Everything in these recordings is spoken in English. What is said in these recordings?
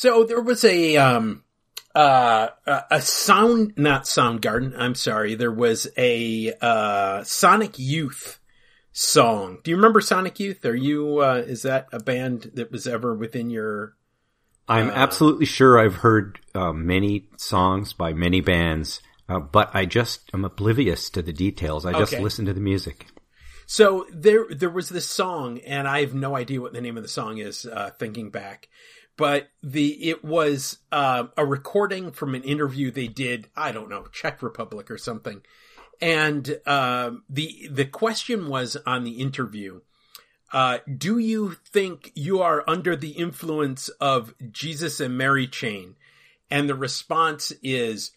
So there was a um uh a sound not Soundgarden, I'm sorry. There was a uh Sonic Youth song. Do you remember Sonic Youth? Are you uh is that a band that was ever within your I'm Uh, absolutely sure I've heard uh, many songs by many bands, uh, but I just am oblivious to the details. I just Okay. listen to the music. So there, there was this song, and I have no idea what the name of the song is. Uh, thinking back, but the it was uh, a recording from an interview they did. I don't know, Czech Republic or something. And um, the the question was on the interview: uh, Do you think you are under the influence of Jesus and Mary chain? And the response is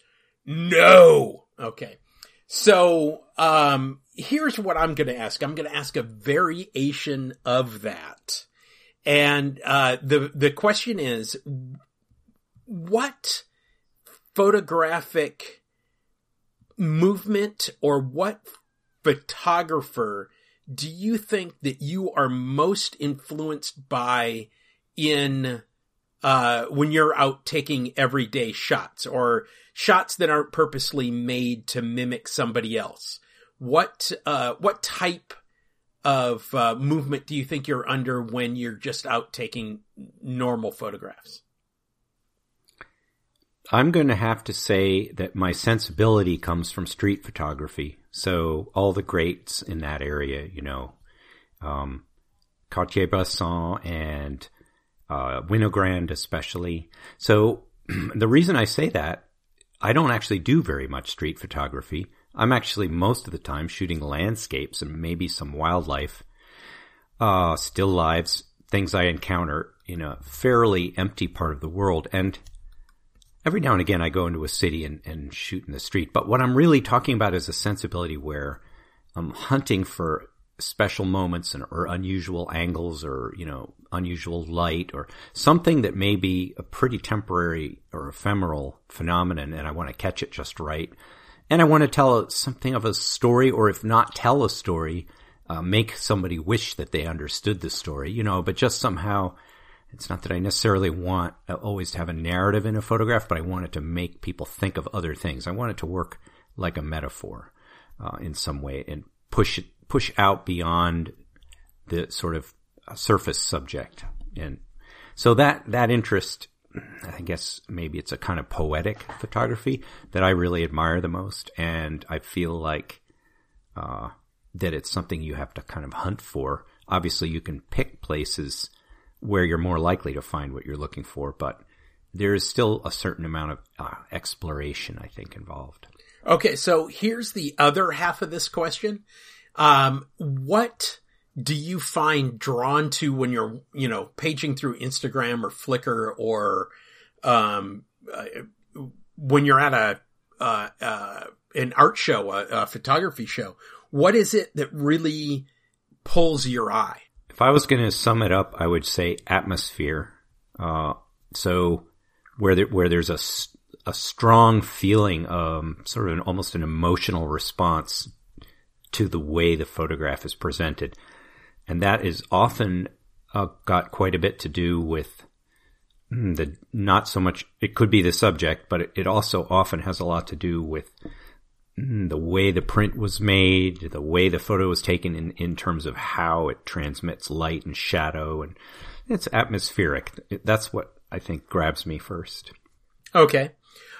no. Okay. So, um, here's what I'm going to ask. I'm going to ask a variation of that. And, uh, the, the question is, what photographic movement or what photographer do you think that you are most influenced by in uh, when you're out taking everyday shots or shots that aren't purposely made to mimic somebody else. What uh, what type of uh, movement do you think you're under when you're just out taking normal photographs? I'm going to have to say that my sensibility comes from street photography. So all the greats in that area, you know, um, Cartier-Bresson and uh, Winogrand especially. So the reason I say that, I don't actually do very much street photography. I'm actually most of the time shooting landscapes and maybe some wildlife, uh, still lives, things I encounter in a fairly empty part of the world. And every now and again I go into a city and, and shoot in the street. But what I'm really talking about is a sensibility where I'm hunting for special moments and, or unusual angles or, you know, unusual light or something that may be a pretty temporary or ephemeral phenomenon and I want to catch it just right. And I want to tell something of a story or if not tell a story, uh, make somebody wish that they understood the story, you know, but just somehow it's not that I necessarily want uh, always to have a narrative in a photograph, but I want it to make people think of other things. I want it to work like a metaphor uh, in some way and push it, push out beyond the sort of surface subject. And so that that interest, I guess maybe it's a kind of poetic photography that I really admire the most, and I feel like uh, that it's something you have to kind of hunt for. Obviously, you can pick places where you're more likely to find what you're looking for, but there is still a certain amount of uh, exploration, I think, involved. Okay, so here's the other half of this question. Um, what do you find drawn to when you're, you know, paging through Instagram or Flickr or, um, uh, when you're at a, uh, uh, an art show, a, a photography show? What is it that really pulls your eye? If I was going to sum it up, I would say atmosphere. Uh, so where there, where there's a, a strong feeling, um, sort of an, almost an emotional response to the way the photograph is presented. And that is often uh, got quite a bit to do with mm, the, not so much, it could be the subject, but it, also often has a lot to do with mm, the way the print was made, the way the photo was taken in, in terms of how it transmits light and shadow and it's atmospheric. That's what I think grabs me first. Okay.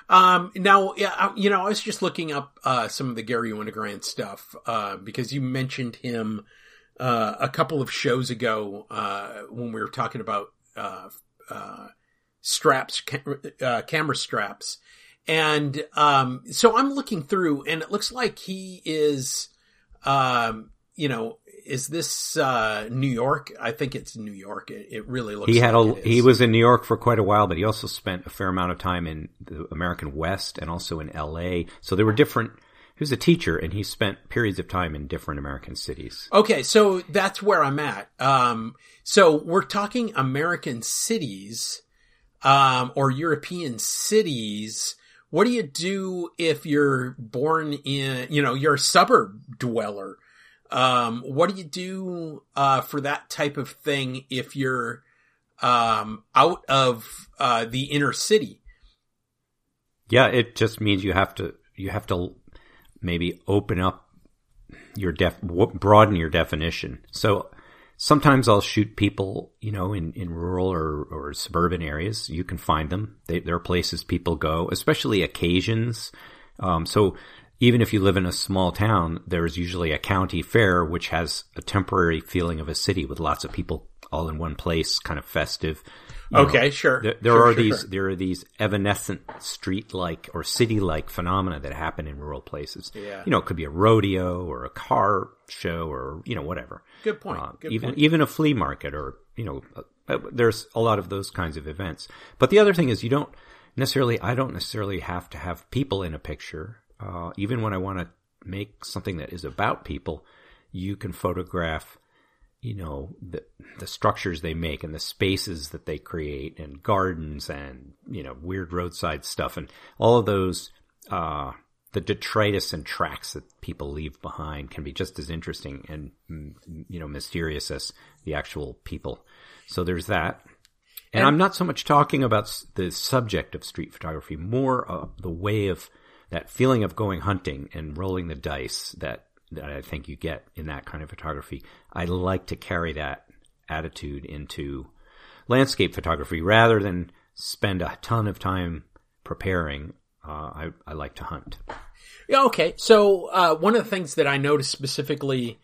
Um, now, yeah, you know, I was just looking up, uh, some of the Garry Winogrand stuff, uh, because you mentioned him, uh, a couple of shows ago, uh, when we were talking about, uh, uh, straps, ca- uh, camera straps. And, um, so I'm looking through and it looks like he is, um, you know, is this, uh, New York? I think it's New York. It, it really looks He had like a, it he was in New York for quite a while, but he also spent a fair amount of time in the American West and also in LA. So there were different, was a teacher and he spent periods of time in different American cities. Okay, so that's where I'm at. Um, so we're talking American cities, um, or European cities. What do you do if you're born in, you know, you're a suburb dweller? Um, what do you do, uh, for that type of thing if you're, um, out of uh, the inner city. Yeah, it just means you have to you have to maybe open up your def broaden your definition. So sometimes I'll shoot people, you know, in, in rural or, or suburban areas. You can find them. They, there are places people go, especially occasions. Um, so even if you live in a small town, there's usually a county fair, which has a temporary feeling of a city with lots of people all in one place, kind of festive. Okay, know, sure. There, there sure, are sure, these sure. there are these evanescent street-like or city-like phenomena that happen in rural places. Yeah. You know, it could be a rodeo or a car show or you know whatever. Good point. Uh, Good even point. even a flea market or you know, uh, there's a lot of those kinds of events. But the other thing is, you don't necessarily. I don't necessarily have to have people in a picture. Uh, even when I want to make something that is about people, you can photograph you know the the structures they make and the spaces that they create and gardens and you know weird roadside stuff and all of those uh the detritus and tracks that people leave behind can be just as interesting and you know mysterious as the actual people. So there's that. And, and I'm not so much talking about the subject of street photography more uh, the way of that feeling of going hunting and rolling the dice that that I think you get in that kind of photography. I like to carry that attitude into landscape photography rather than spend a ton of time preparing. Uh, I, I like to hunt. Yeah. Okay. So uh, one of the things that I noticed specifically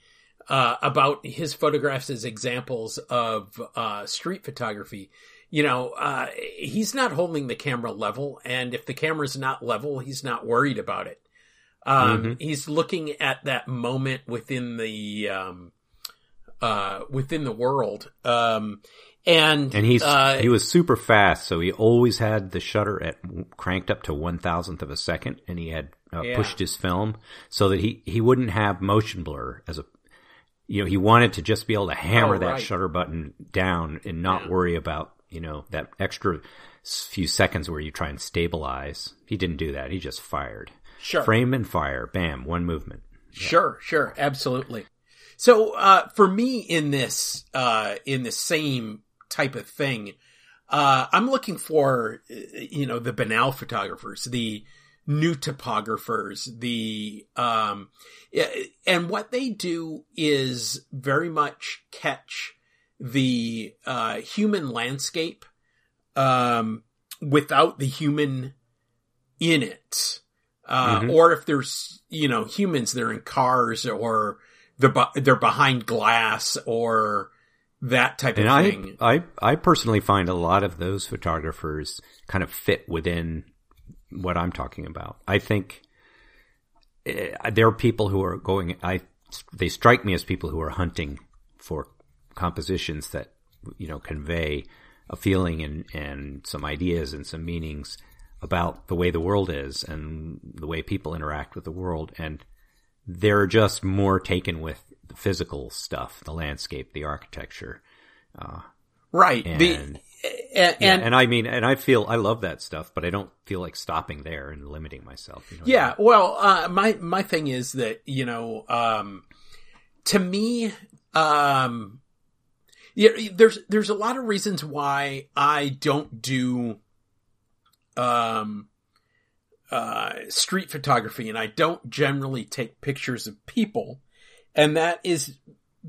uh, about his photographs as examples of uh, street photography, you know, uh, he's not holding the camera level, and if the camera's not level, he's not worried about it. Um, mm-hmm. he's looking at that moment within the, um, uh, within the world. Um, and, and he's, uh, he was super fast. So he always had the shutter at cranked up to one thousandth of a second and he had uh, Yeah. pushed his film so that he, he wouldn't have motion blur as a, you know, he wanted to just be able to hammer Oh, that right. shutter button down and not Yeah. worry about, you know, that extra few seconds where you try and stabilize. He didn't do that. He just fired. Sure. Frame and fire. Bam. One movement. Sure, sure, absolutely. So, uh, for me in this, uh, in the same type of thing, uh, I'm looking for, uh, you know, the banal photographers, the new topographers, the, um, and what they do is very much catch the, uh, human landscape, um, without the human in it. Uh, Mhm. or if there's, you know, humans that are in cars or they're, bu- they're behind glass or that type And of I, thing. I, I personally find a lot of those photographers kind of fit within what I'm talking about. I think eh, there are people who are going, I, they strike me as people who are hunting for compositions that, you know, convey a feeling and, and some ideas and some meanings about the way the world is and the way people interact with the world. And they're just more taken with the physical stuff, the landscape, the architecture. right. And, the, and, yeah, and, and I mean, and I feel, I love that stuff, but I don't feel like stopping there and limiting myself. You know what I Yeah, mean? well, uh, my my thing is that you know, um, to me, um, yeah, there's there's a lot of reasons why I don't do, um, uh, street photography, and I don't generally take pictures of people, and that is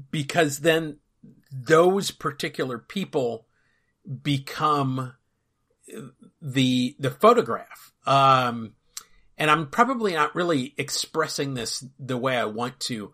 because then those particular people become the the photograph. Um, and I'm probably not really expressing this the way I want to.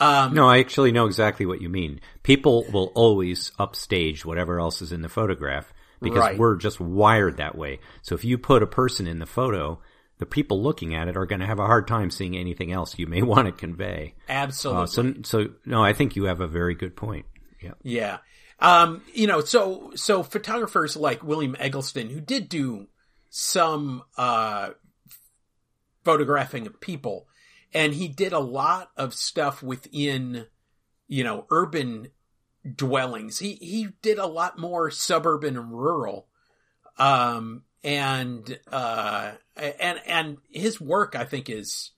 Um, No, I actually know exactly what you mean. People will always upstage whatever else is in the photograph because Right. we're just wired that way. So if you put a person in the photo, the people looking at it are going to have a hard time seeing anything else you may want to convey. absolutely. Uh, so, so no, I think you have a very good point. Yeah. Yeah. Um, you know, so, so photographers like William Eggleston, who did do some, uh, photographing of people, and he did a lot of stuff within, you know, urban dwellings. He, he did a lot more suburban and rural. Um, and, uh, and, and his work, I think, is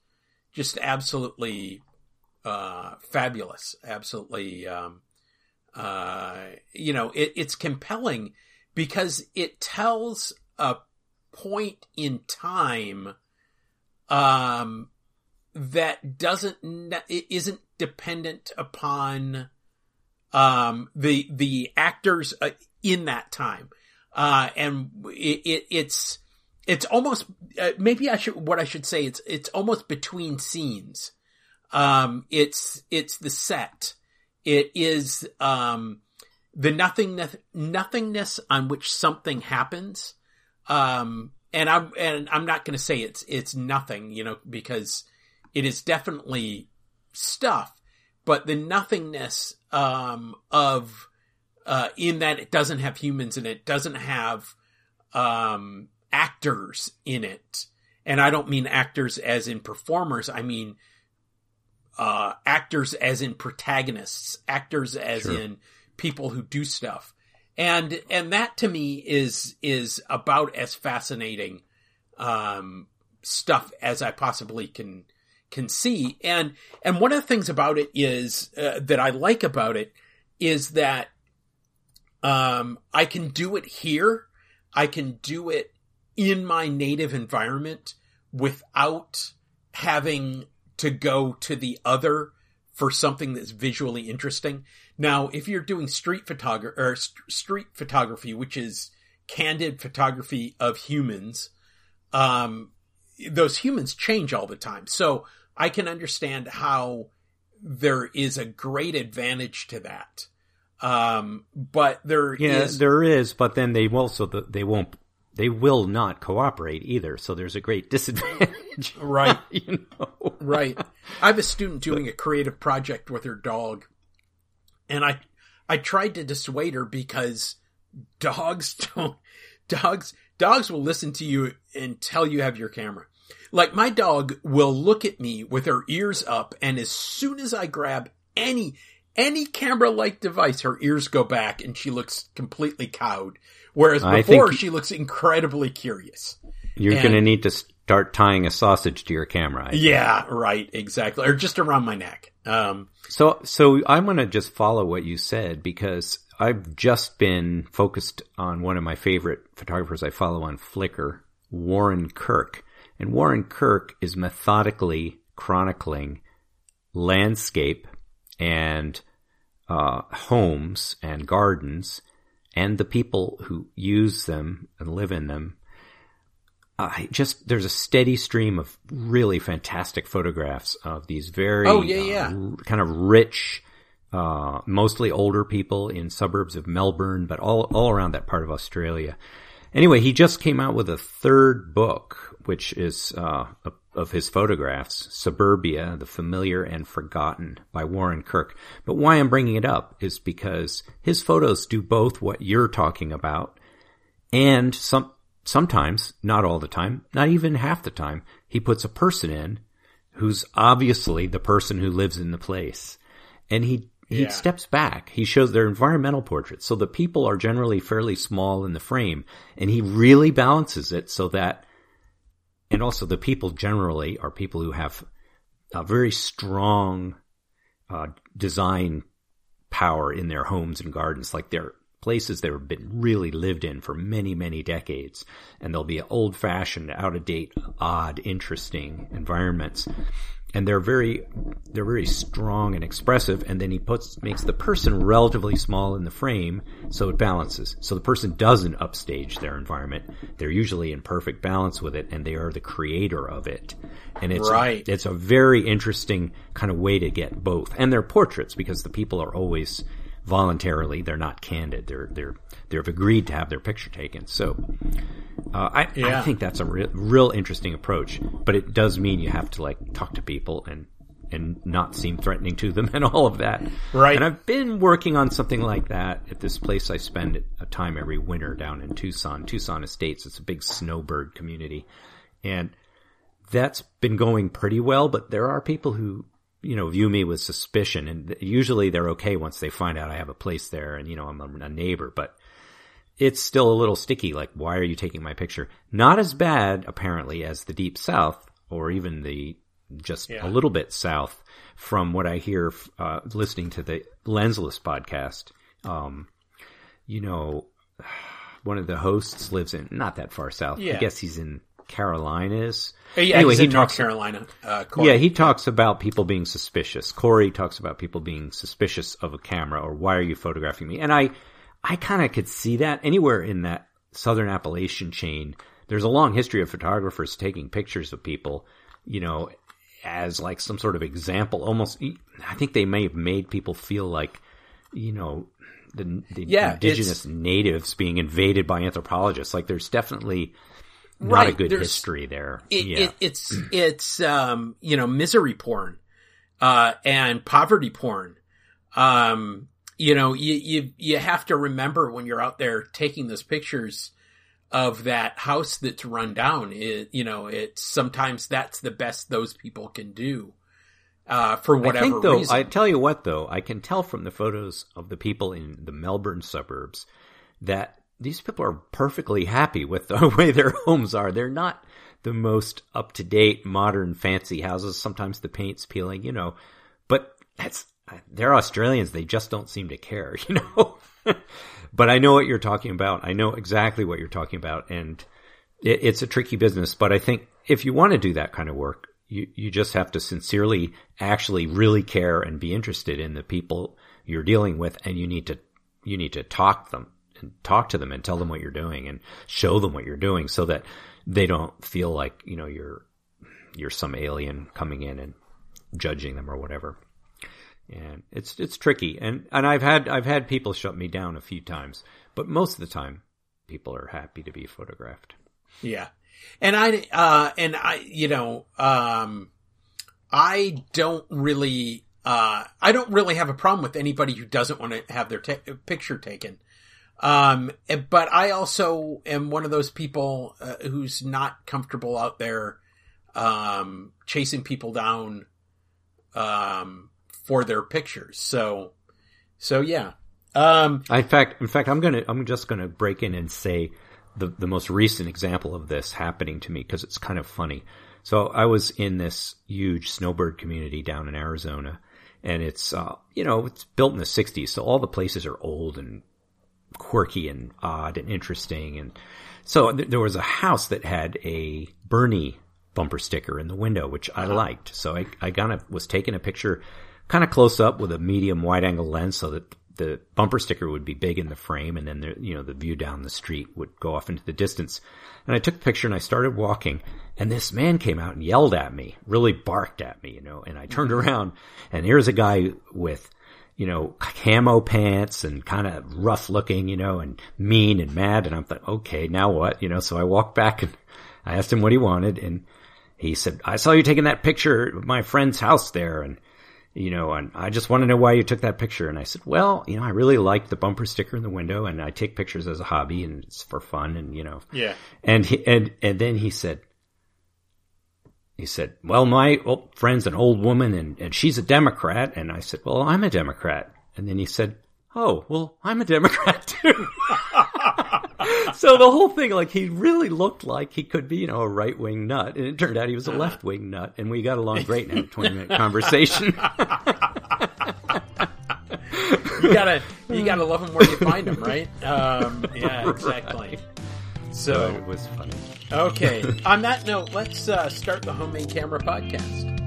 just absolutely, uh, fabulous. Absolutely, um, uh, you know, it, it's compelling because it tells a point in time, um, that doesn't, isn't dependent upon, um, the, the actors uh, in that time. Uh, and it, it, it's, it's almost, uh, maybe I should, what I should say, it's, it's almost between scenes. Um, it's, it's the set. It is, um, the nothingness, nothingness on which something happens. Um, and I'm, and I'm not going to say it's, it's nothing, you know, because it is definitely stuff, but the nothingness, um, of, uh, in that it doesn't have humans in it, doesn't have, um, actors in it. And I don't mean actors as in performers. I mean, uh, actors as in protagonists, actors as sure. in people who do stuff. And, and that to me is, is about as fascinating, um, stuff as I possibly can, can see. And, and one of the things about it is, uh, that I like about it is that, um, I can do it here. I can do it in my native environment without having to go to the other for something that's visually interesting. Now, if you're doing street photography or st- street photography, which is candid photography of humans, um, those humans change all the time. So I can understand how there is a great advantage to that. Um, but there yeah, is... there is, but then they also, they won't they will not cooperate either. So there's a great disadvantage. right. you know? right. I have a student doing a creative project with her dog and I, I tried to dissuade her because dogs don't, dogs, dogs will listen to you until you have your camera. Like my dog will look at me with her ears up and as soon as I grab any, any camera like device, her ears go back and she looks completely cowed. Whereas before she looks incredibly curious. You're going to need to start tying a sausage to your camera. Yeah, right, exactly. Or just around my neck. Um, so, so I'm to just follow what you said because I've just been focused on one of my favorite photographers I follow on Flickr, Warren Kirk. And Warren Kirk is methodically chronicling landscape and uh, homes and gardens and the people who use them and live in them. I just there's a steady stream of really fantastic photographs of these very oh yeah yeah uh, kind of rich, uh, mostly older people in suburbs of Melbourne, but all all around that part of Australia. Anyway, he just came out with a third book, which is uh, a of his photographs, Suburbia, The Familiar and Forgotten by Warren Kirk. But why I'm bringing it up is because his photos do both what you're talking about and some, sometimes, not all the time, not even half the time, he puts a person in who's obviously the person who lives in the place. And he, he yeah. steps back. He shows their environmental portraits. So the people are generally fairly small in the frame and he really balances it so that and also the people generally are people who have a very strong uh, design power in their homes and gardens. Like they're places that have been really lived in for many, many decades. And they'll be old fashioned, out of date, odd, interesting environments and they're very they're very strong and expressive and then he puts makes the person relatively small in the frame so it balances. So the person doesn't upstage their environment. They're usually in perfect balance with it and they are the creator of it. And it's right. it's a very interesting kind of way to get both. And they're portraits because the people are always voluntarily they're not candid. They're they're they've agreed to have their picture taken so uh, I, yeah. I think that's a real, real interesting approach, but it does mean you have to like talk to people and and not seem threatening to them and all of that. Right. And I've been working on something like that at this place I spend a time every winter down in Tucson, Tucson Estates. It's a big snowbird community. And that's been going pretty well, but there are people who, you know, view me with suspicion and usually they're okay once they find out I have a place there and, you know, I'm a neighbor, but it's still a little sticky. Like, why are you taking my picture? Not as bad, apparently, as the deep south or even the just yeah. a little bit south from what I hear, uh, listening to the Lensless podcast. um, you know, one of the hosts lives in not that far south. Yeah. I guess he's in Carolinas. Uh, yeah, Anyway, he's he talks- Carolina. Uh. Yeah, he talks about people being suspicious. Corey talks about people being suspicious of a camera or why are you photographing me? And I, I kind of could see that anywhere in that Southern Appalachian chain. There's a long history of photographers taking pictures of people, you know, as like some sort of example. Almost, I think they may have made people feel like, you know, the, the Yeah, indigenous natives being invaded by anthropologists. Like there's definitely not a good history there. it, yeah. it, it's it's um you know misery porn uh and poverty porn um you know you you you have to remember when you're out there taking those pictures of that house that's run down it you know it's sometimes that's the best those people can do uh for whatever I think though, reason I tell you what though, I can tell from the photos of the people in the Melbourne suburbs that these people are perfectly happy with the way their homes are. They're not the most up to date, modern, fancy houses. Sometimes the paint's peeling, you know, but that's, they're Australians. They just don't seem to care, you know? but I know what you're talking about. I know exactly what you're talking about. And it, it's a tricky business, but I think if you want to do that kind of work, you, you just have to sincerely actually really care and be interested in the people you're dealing with and you need to, you need to talk them and talk to them and tell them what you're doing and show them what you're doing so that they don't feel like, you know, you're, you're some alien coming in and judging them or whatever. And it's, it's tricky. And, and I've had, I've had people shut me down a few times, but most of the time people are happy to be photographed. Yeah. And I, uh, and I, you know, um, I don't really, uh, I don't really have a problem with anybody who doesn't want to have their ta picture taken. Um, but I also am one of those people uh, who's not comfortable out there, um, chasing people down, um, for their pictures. So, so yeah. Um, In fact, in fact, I'm gonna, I'm just gonna break in and say the the most recent example of this happening to me because it's kind of funny. So I was in this huge snowbird community down in Arizona, and it's, uh, you know, it's built in the '60s, so all the places are old and quirky and odd and interesting. And so th- there was a house that had a Bernie bumper sticker in the window, which I liked. So I, I kind of was taking a picture kind of close up with a medium wide angle lens so that the bumper sticker would be big in the frame and then the, you know, the view down the street would go off into the distance. And I took the picture and I started walking and this man came out and yelled at me, really barked at me, you know, and I turned mm-hmm. around and here's a guy with, you know, camo pants and kind of rough looking, you know, and mean and mad. And I'm like, okay, now what? You know, so I walked back and I asked him what he wanted and he said, I saw you taking that picture of my friend's house there. And, you know, and I just want to know why you took that picture. And I said, well, you know, I really like the bumper sticker in the window and I take pictures as a hobby and it's for fun and, you know, yeah. and he, and, and then he said, he said, well, my old friend's an old woman and, and she's a Democrat. And I said, well, I'm a Democrat. And then he said, oh, well, I'm a Democrat too. So the whole thing, like he really looked like he could be, you know, a right wing nut. And it turned out he was a left wing nut. And we got along great had a 20 minute conversation. you gotta you gotta love them where you find them, right? Um, yeah, exactly. so So it was funny. okay. On that note, let's uh, start the homemade camera podcast.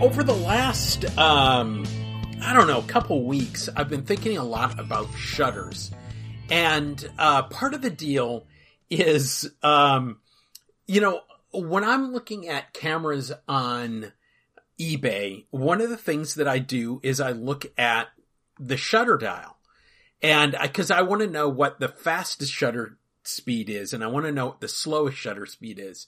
Over the last, um, I don't know, couple weeks, I've been thinking a lot about shutters, and uh, part of the deal is, um, you know, when I'm looking at cameras on eBay, one of the things that I do is I look at the shutter dial, and because I, want to know what the fastest shutter speed is, and I want to know what the slowest shutter speed is.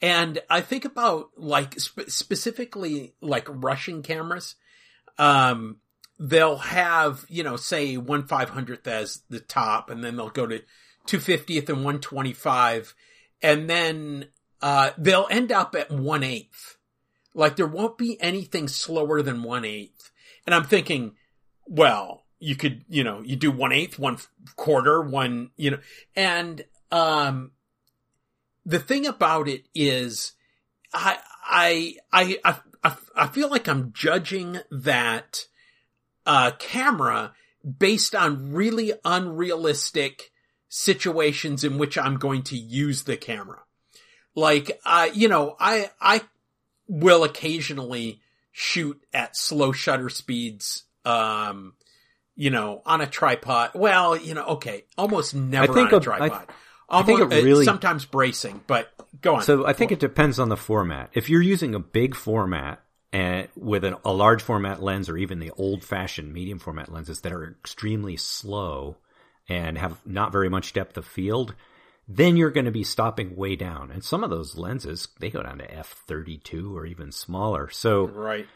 And I think about like sp- specifically like Russian cameras. Um, they'll have, you know, say one five hundredth as the top and then they'll go to 250th and 125 and then, uh, they'll end up at one eighth. Like there won't be anything slower than one eighth. And I'm thinking, well, you could, you know, you do one eighth, one quarter, one, you know, and, um, the thing about it is, I, I, I, I, I feel like I'm judging that, uh, camera based on really unrealistic situations in which I'm going to use the camera. Like, uh, you know, I, I will occasionally shoot at slow shutter speeds, um, you know, on a tripod. Well, you know, okay, almost never I on a a- tripod. I- Almost, think it really- uh, sometimes bracing, but go on. So I think it depends on the format. If you're using a big format and with an, a large format lens or even the old fashioned medium format lenses that are extremely slow and have not very much depth of field, then you're going to be stopping way down. And some of those lenses, they go down to f32 or even smaller. So right.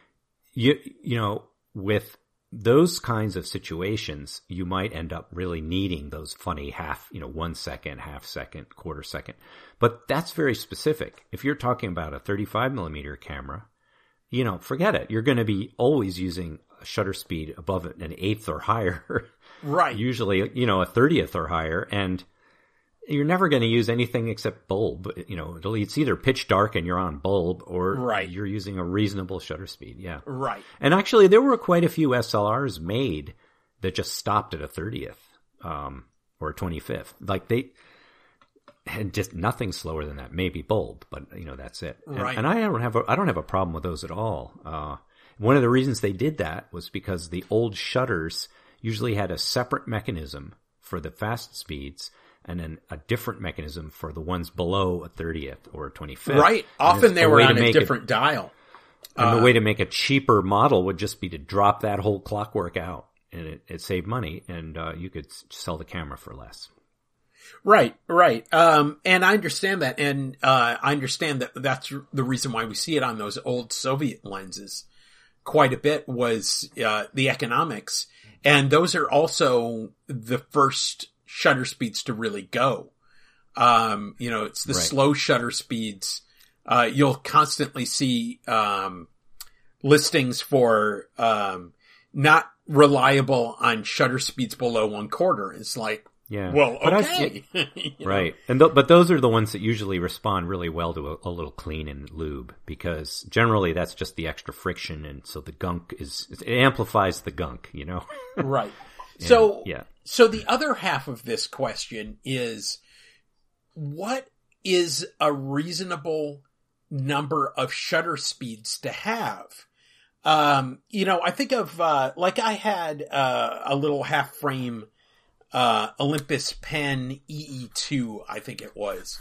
you you know with those kinds of situations you might end up really needing those funny half you know one second half second quarter second. But that's very specific. If you're talking about a 35 millimeter camera you know forget it. You're going to be always using a shutter speed above an eighth or higher. Right. usually you know a 30th or higher. And you're never going to use anything except bulb you know it'll- it's either pitch dark and you're on bulb or Right. you're using a reasonable shutter speed yeah right. and actually, there were quite a few SLRs made that just stopped at a 30th um, or a 25th. Like they had just nothing slower than that. Maybe bulb, but you know that's it. And, Right. and I don't have a, I don't have a problem with those at all. Uh, one of the reasons they did that was because the old shutters usually had a separate mechanism for the fast speeds. And then a different mechanism for the ones below a 30th or a 25th. Right. Often they were on a it- different dial. and Uh, the way to make a cheaper model would just be to drop that whole clockwork out, and it, it saved money, and uh, you could sell the camera for less. Right, right. Um, and I understand that, and uh, I understand that that's the reason why we see it on those old Soviet lenses quite a bit was uh, the economics, and those are also the first shutter speeds to really go. Um, you know, it's the Right. slow shutter speeds. Uh, you'll constantly see um, listings for um, not reliable on shutter speeds below one quarter. It's like, Yeah. well, I- okay, know? Right, and th- but those are the ones that usually respond really well to a, a little clean and lube because generally that's just the extra friction, and so the gunk is it amplifies the gunk, you know. right. So, yeah, so the other half of this question is, what is a reasonable number of shutter speeds to have? Um, you know, I think of, uh, like I had, uh, a little half frame, uh, Olympus Pen EE2, I think it was.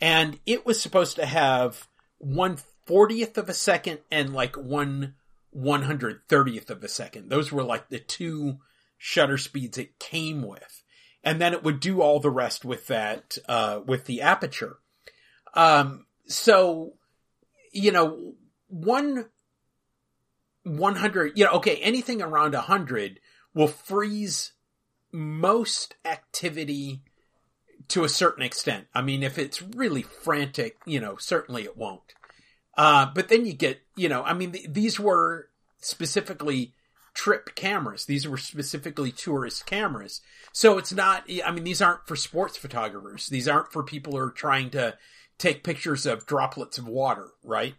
And it was supposed to have one fortieth of a second and like one one hundred thirtieth of a second. Those were like the two shutter speeds it came with. And then it would do all the rest with that, uh, with the aperture. Um, so, you know, one 100, you know, okay, anything around 100 will freeze most activity to a certain extent. I mean, if it's really frantic, you know, certainly it won't. Uh, but then you get, you know, I mean, th- these were specifically trip cameras. These were specifically tourist cameras. So it's not, I mean, these aren't for sports photographers. These aren't for people who are trying to take pictures of droplets of water, right?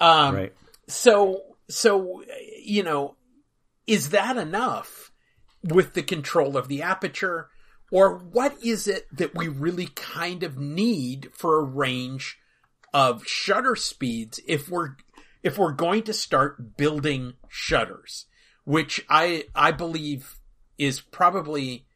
Um, right. so, so, you know, is that enough with the control of the aperture? Or what is it that we really kind of need for a range of shutter speeds if we're, if we're going to start building shutters, which I, I believe is probably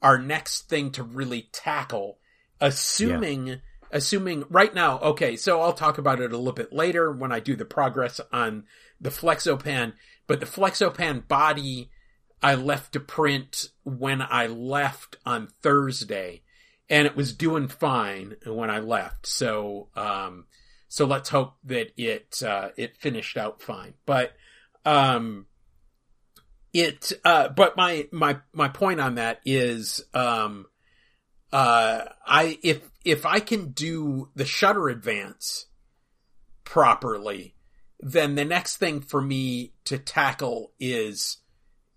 our next thing to really tackle, assuming, assuming right now, okay, so I'll talk about it a little bit later when I do the progress on the Flexopan, but the Flexopan body I left to print when I left on Thursday and it was doing fine when I left. So, um, so let's hope that it, uh, it finished out fine. But, um, it, uh, but my, my, my point on that is, um, uh, I, if, if I can do the shutter advance properly, then the next thing for me to tackle is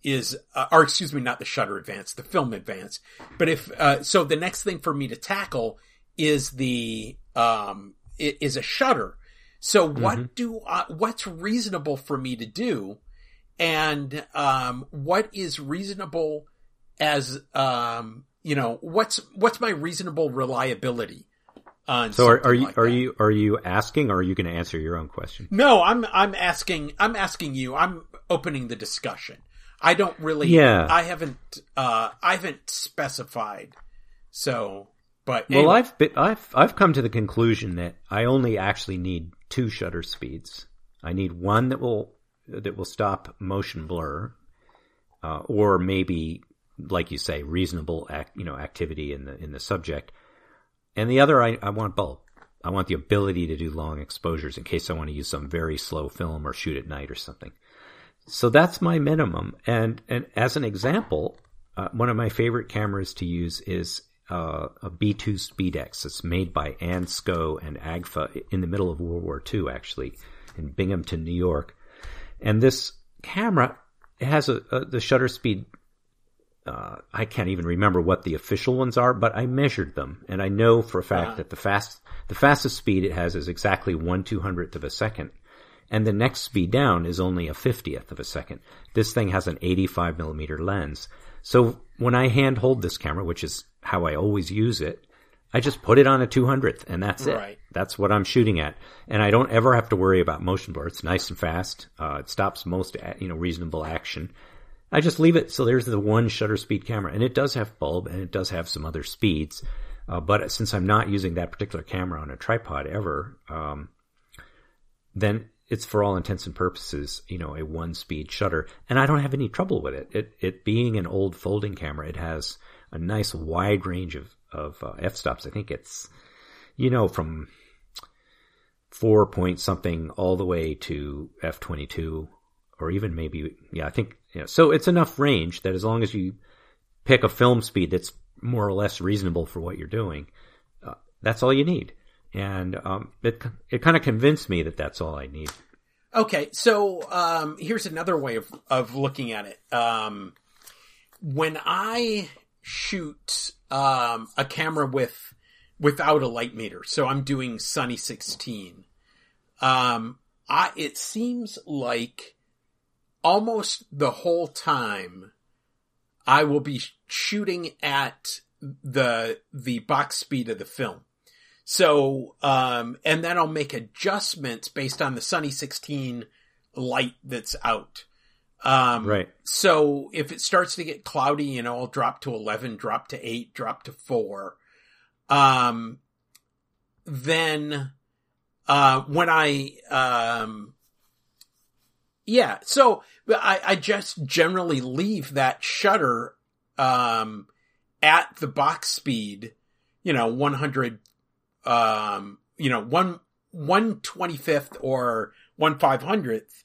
is uh, or excuse me not the shutter advance the film advance but if uh, so the next thing for me to tackle is the um is a shutter so what mm-hmm. do I, what's reasonable for me to do and um what is reasonable as um you know what's what's my reasonable reliability on so are, are you like are that. you are you asking or are you going to answer your own question? No i'm i'm asking i'm asking you. I'm opening the discussion. I don't really yeah. I haven't uh i haven't specified so but anyway. well i've been, i've i've come to the conclusion that i only actually need two shutter speeds. I need one that will that will stop motion blur uh, or maybe like you say, reasonable act, you know, activity in the in the subject. And the other, I, I want bulb. I want the ability to do long exposures in case I want to use some very slow film or shoot at night or something. So that's my minimum. And and as an example, uh, one of my favorite cameras to use is uh, a B2 Speedex. It's made by Ansco and Agfa in the middle of World War II, actually, in Binghamton, New York. And this camera has a, a the shutter speed uh, I can't even remember what the official ones are, but I measured them, and I know for a fact uh-huh. that the fast, the fastest speed it has is exactly one two hundredth of a second, and the next speed down is only a fiftieth of a second. This thing has an 85 millimeter lens, so when I hand hold this camera, which is how I always use it, I just put it on a 200th, and that's it. Right. That's what I'm shooting at, and I don't ever have to worry about motion blur. It's nice and fast. Uh, it stops most, you know, reasonable action I just leave it. So there's the one shutter speed camera and it does have bulb and it does have some other speeds. Uh, but since I'm not using that particular camera on a tripod ever, um, then it's for all intents and purposes, you know, a one speed shutter and I don't have any trouble with it. It, it being an old folding camera, it has a nice wide range of, of uh, f-stops. I think it's, you know, from four point something all the way to f22 or even maybe, yeah, I think yeah, so it's enough range that as long as you pick a film speed that's more or less reasonable for what you're doing, uh, that's all you need. And um, it it kind of convinced me that that's all I need. Okay, so um, here's another way of of looking at it. Um, when I shoot um, a camera with without a light meter, so I'm doing Sunny 16. Um, I it seems like almost the whole time I will be shooting at the the box speed of the film. So um and then I'll make adjustments based on the Sunny 16 light that's out. Um right. so if it starts to get cloudy, you know, I'll drop to 11, drop to 8, drop to 4. Um then uh when I um yeah, so I, I just generally leave that shutter um, at the box speed, you know, 100, um, you know, one, 125th or 1 500th.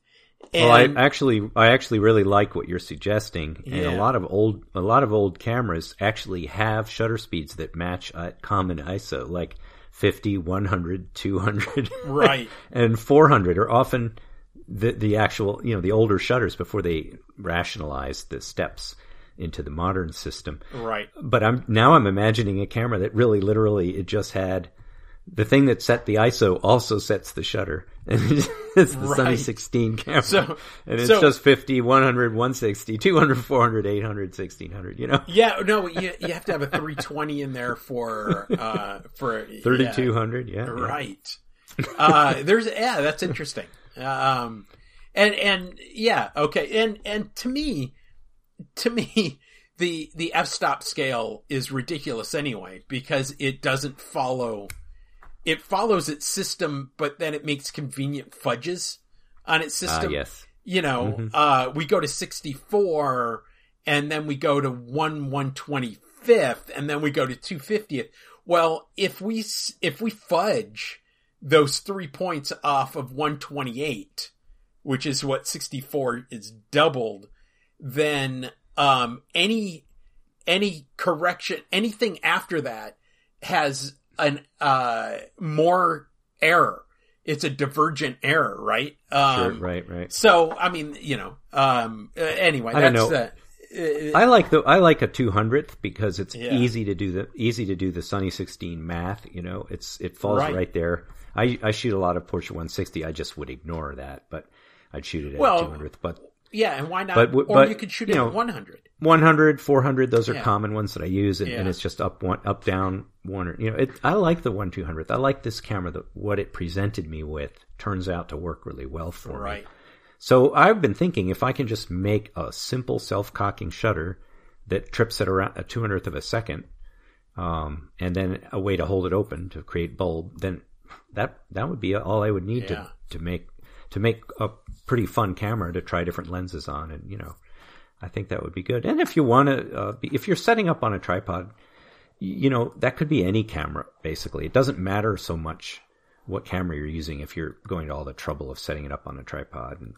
And, well, I actually, I actually really like what you're suggesting, and yeah. a lot of old, a lot of old cameras actually have shutter speeds that match at common ISO, like 50, 100, 200, right, and 400 are often the the actual you know the older shutters before they rationalized the steps into the modern system. Right. But I'm now I'm imagining a camera that really literally it just had the thing that set the ISO also sets the shutter. And it's the right. Sunny 16 camera. So, and it's so, just 50, 100, 160, 200, 400, 800, 1600, you know? Yeah, no, you, you have to have a 320 in there for, uh, for 3200, yeah. yeah. Right. uh, there's, yeah, that's interesting. Um, and and yeah, okay, and and to me, to me, the the f stop scale is ridiculous anyway because it doesn't follow. It follows its system, but then it makes convenient fudges on its ah, system. Uh, yes, you know, mm-hmm. uh, we go to sixty four, and then we go to one one twenty fifth, and then we go to two fiftieth. Well, if we if we fudge those three points off of 128, which is what 64 is doubled, then um, any any correction, anything after that has an uh, more error it's a divergent error, right? Um, sure, right, right. So, I mean, you know, um, uh, anyway, I that's know. the, I like the I like a 200th because it's Yeah. easy to do the easy to do the Sunny 16 math. You know, it's it falls Right. right, there. I I shoot a lot of Portra 160. I just would ignore that, but I'd shoot it at Well, 200th. But yeah, and why not? But or you could shoot you it know, at 100. 100, 400, those are Yeah. common ones that I use, and, and it's just up one, up down one. Or, you know, it, I like the one 200th. I like this camera. That what it presented me with turns out to work really well for me. Right. So I've been thinking if I can just make a simple self-cocking shutter that trips at around a 200th of a second, um, and then a way to hold it open to create bulb, then that that would be all I would need Yeah. to to make to make a pretty fun camera to try different lenses on, and you know, I think that would be good. And if you want to, uh, if you're setting up on a tripod, you know, that could be any camera. Basically, it doesn't matter so much what camera you're using if you're going to all the trouble of setting it up on a tripod and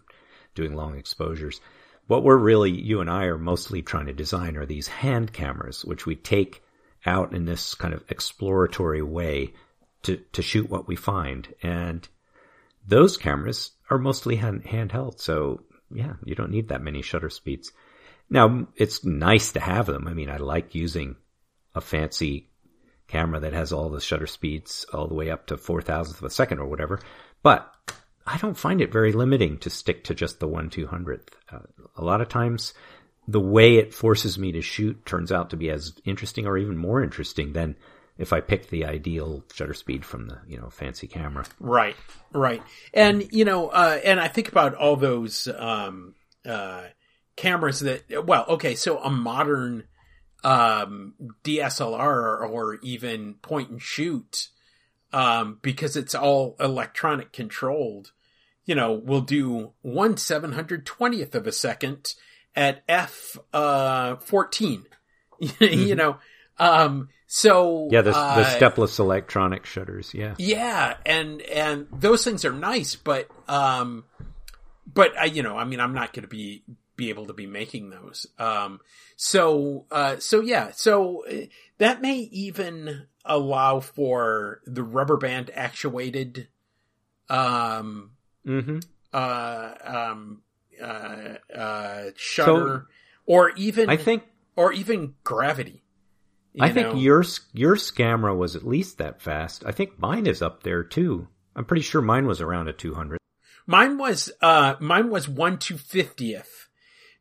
doing long exposures. What we're really, you and I are mostly trying to design are these hand cameras, which we take out in this kind of exploratory way to, to shoot what we find. And those cameras are mostly hand, handheld. So yeah, you don't need that many shutter speeds. Now it's nice to have them. I mean, I like using a fancy camera that has all the shutter speeds all the way up to four thousandths of a second or whatever. But I don't find it very limiting to stick to just the one two hundredth. Uh, a lot of times, the way it forces me to shoot turns out to be as interesting or even more interesting than if I picked the ideal shutter speed from the you know fancy camera. Right, right, and you know, uh, and I think about all those um, uh, cameras that. Well, okay, so a modern um, DSLR or, even point and shoot, um, because it's all electronic controlled. You know, will do one seven hundred twentieth of a second at f uh, fourteen. you know, um, so Yeah, the, the uh, stepless electronic shutters. Yeah. yeah, and and those things are nice, but um, but I, you know, I mean, I'm not going to be be able to be making those. Um, so uh, so yeah, so uh, that may even allow for the rubber band actuated, um, Mm-hmm. uh, um, uh, uh, shutter, or even I think or even gravity. I you think know? your your camera was at least that fast. I think mine is up there too. I'm pretty sure mine was around a 200. Mine was uh mine was one two fiftieth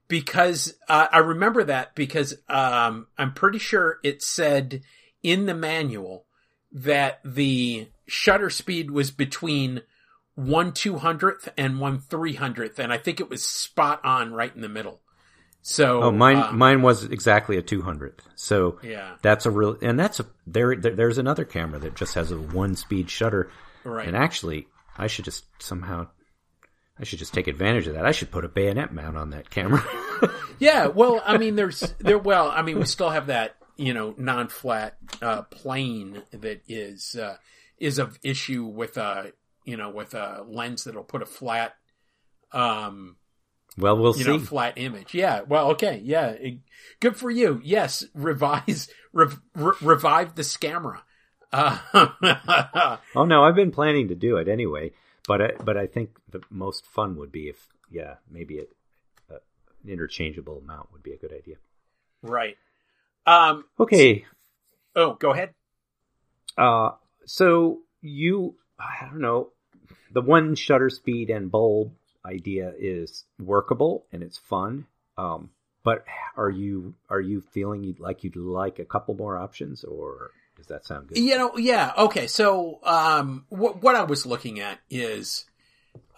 because uh, I remember that because um I'm pretty sure it said in the manual that the shutter speed was between one two hundredth and one three hundredth, and I think it was spot on right in the middle. So Oh, mine um, mine was exactly a 200th. So yeah that's a real and that's a there, there there's another camera that just has a one speed shutter right and actually I should just somehow I should just take advantage of that. I should put a bayonet mount on that camera. Yeah, well, I mean, there's there. Well, I mean, we still have that you know non-flat uh, plane that is uh, is of issue with a you know with a lens that'll put a flat um well, we'll you see. know flat image. Yeah, well, okay, yeah, it- good for you. Yes, revise rev, re- revive the scamera. Uh, Oh no, I've been planning to do it anyway, but I, but I think the most fun would be if yeah, maybe a, a, an interchangeable mount would be a good idea. right. Um. Okay, Oh, go ahead. uh, so you I don't know, the one shutter speed and bulb idea is workable and it's fun. Um, but are you are you feeling you'd like you'd like a couple more options, or does that sound good? You know, yeah, okay. So, um, what what I was looking at is,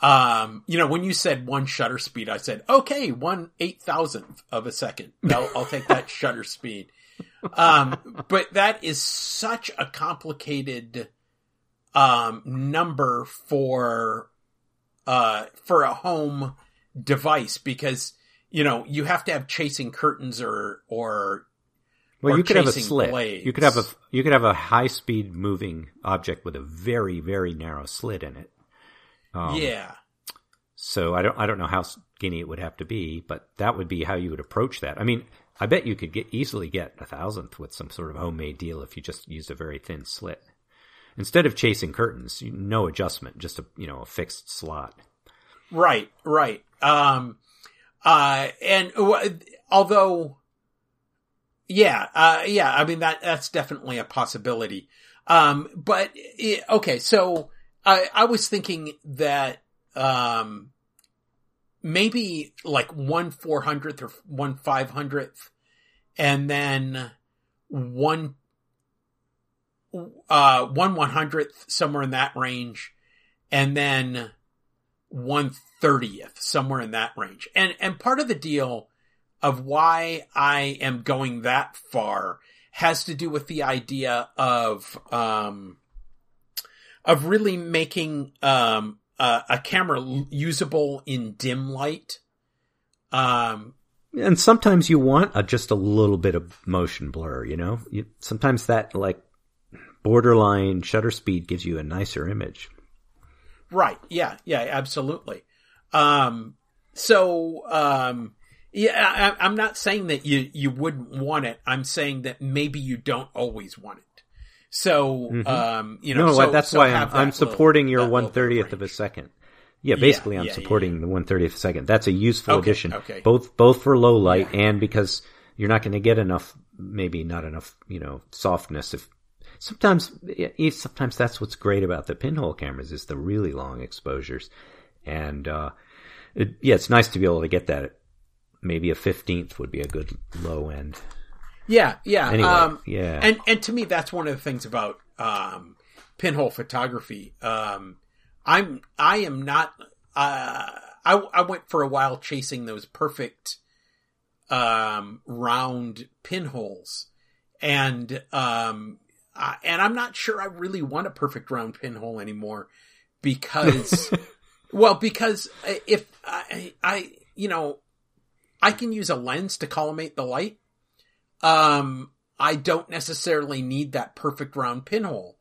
um, you know, when you said one shutter speed, I said, okay, one eight thousandth of a second. I'll, I'll take that shutter speed. Um, but that is such a complicated, um, number for, uh, for a home device because, you know, you have to have chasing curtains or, or Well, or you could have a slit. blades. You could have a you could have a high speed moving object with a very very narrow slit in it. Um, yeah. So I don't I don't know how skinny it would have to be, but that would be how you would approach that. I mean, I bet you could get easily get a thousandth with some sort of homemade deal if you just used a very thin slit. Instead of chasing curtains, no adjustment, just a you know a fixed slot. Right, right. Um, uh, and uh, although, yeah, uh, yeah, I mean that that's definitely a possibility. Um, but it, okay, so I I was thinking that um maybe like one four hundredth or one five hundredth, and then one uh one one hundredth somewhere in that range, and then one thirtieth somewhere in that range. And and part of the deal of why I am going that far has to do with the idea of um of really making um uh, a camera usable in dim light. Um, and sometimes you want a, just a little bit of motion blur, you know? You, sometimes that like borderline shutter speed gives you a nicer image. Right. Yeah. Yeah, absolutely. Um, so, um, yeah, I, I'm not saying that you, you wouldn't want it. I'm saying that maybe you don't always want it. So, mm-hmm. um, you know, no, so, that's so why I'm, I'm supporting little, your one thirtieth of a second. Yeah, basically, yeah, I'm yeah, supporting yeah. the one thirtieth second. That's a useful Okay, addition, okay. both both for low light and because you're not going to get enough, maybe not enough, you know, softness. If sometimes, sometimes that's what's great about the pinhole cameras is the really long exposures, and uh, it, yeah, it's nice to be able to get that. Maybe a fifteenth would be a good low end. Yeah, yeah. Anyway, um, yeah. And and to me, that's one of the things about um, pinhole photography. Um, I'm I am not. Uh, I I went for a while chasing those perfect um, round pinholes, and um, I, and I'm not sure I really want a perfect round pinhole anymore because, well, because if I, I you know I can use a lens to collimate the light um, I don't necessarily need that perfect round pinhole.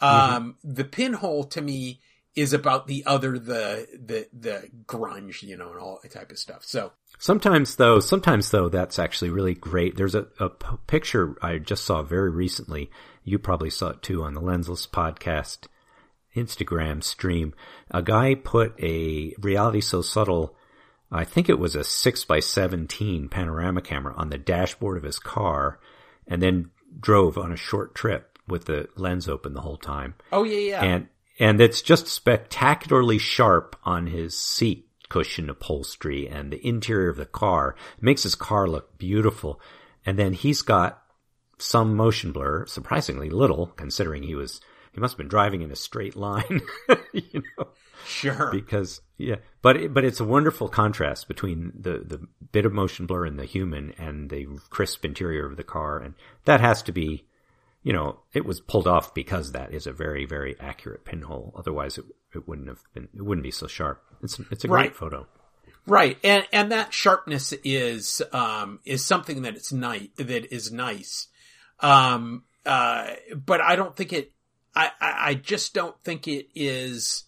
Um, mm-hmm. the pinhole to me is about the other, the, the, the grunge, you know, and all that type of stuff. So sometimes though, sometimes though, that's actually really great. There's a, a p- picture I just saw very recently. You probably saw it too on the Lensless podcast Instagram stream. A guy put a reality so subtle I think it was a 6 by 17 panorama camera on the dashboard of his car and then drove on a short trip with the lens open the whole time. Oh yeah, yeah. And and it's just spectacularly sharp on his seat cushion upholstery and the interior of the car. It makes his car look beautiful. And then he's got some motion blur, surprisingly little considering he was he must have been driving in a straight line, you know. Sure. Because yeah, but it, but it's a wonderful contrast between the the bit of motion blur in the human and the crisp interior of the car, and that has to be, you know, it was pulled off because that is a very very accurate pinhole. Otherwise, it it wouldn't have been it wouldn't be so sharp. It's it's a great Right. photo. Right, and and that sharpness is um is something that it's nice that is nice, um uh but I don't think it I I, I just don't think it is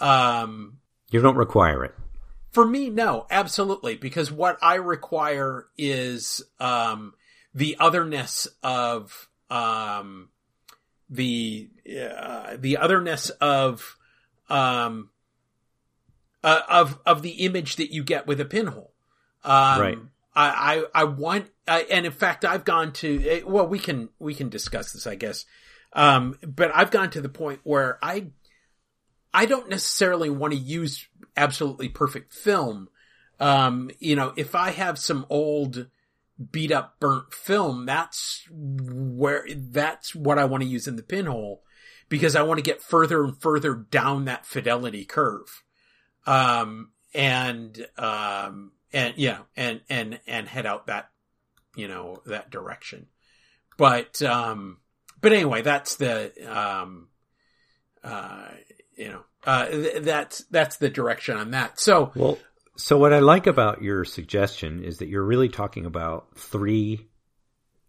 um You don't require it. for me no absolutely because what I require is um the otherness of um the uh, the otherness of um uh, of of the image that you get with a pinhole. Um, Right. I, I I want, I, and in fact, I've gone to. eh, Well, we can we can discuss this, I guess. Um, but I've gone to the point where I I don't necessarily want to use absolutely perfect film. Um, you know, if I have some old beat up burnt film, that's where that's what I want to use in the pinhole because I want to get further and further down that fidelity curve. Um, and, um, and yeah, and, and, and head out that, you know, that direction. But, um, but anyway, that's the, um, uh, you know, uh, th- that's, that's the direction on that. So, Well, so what I like about your suggestion is that you're really talking about three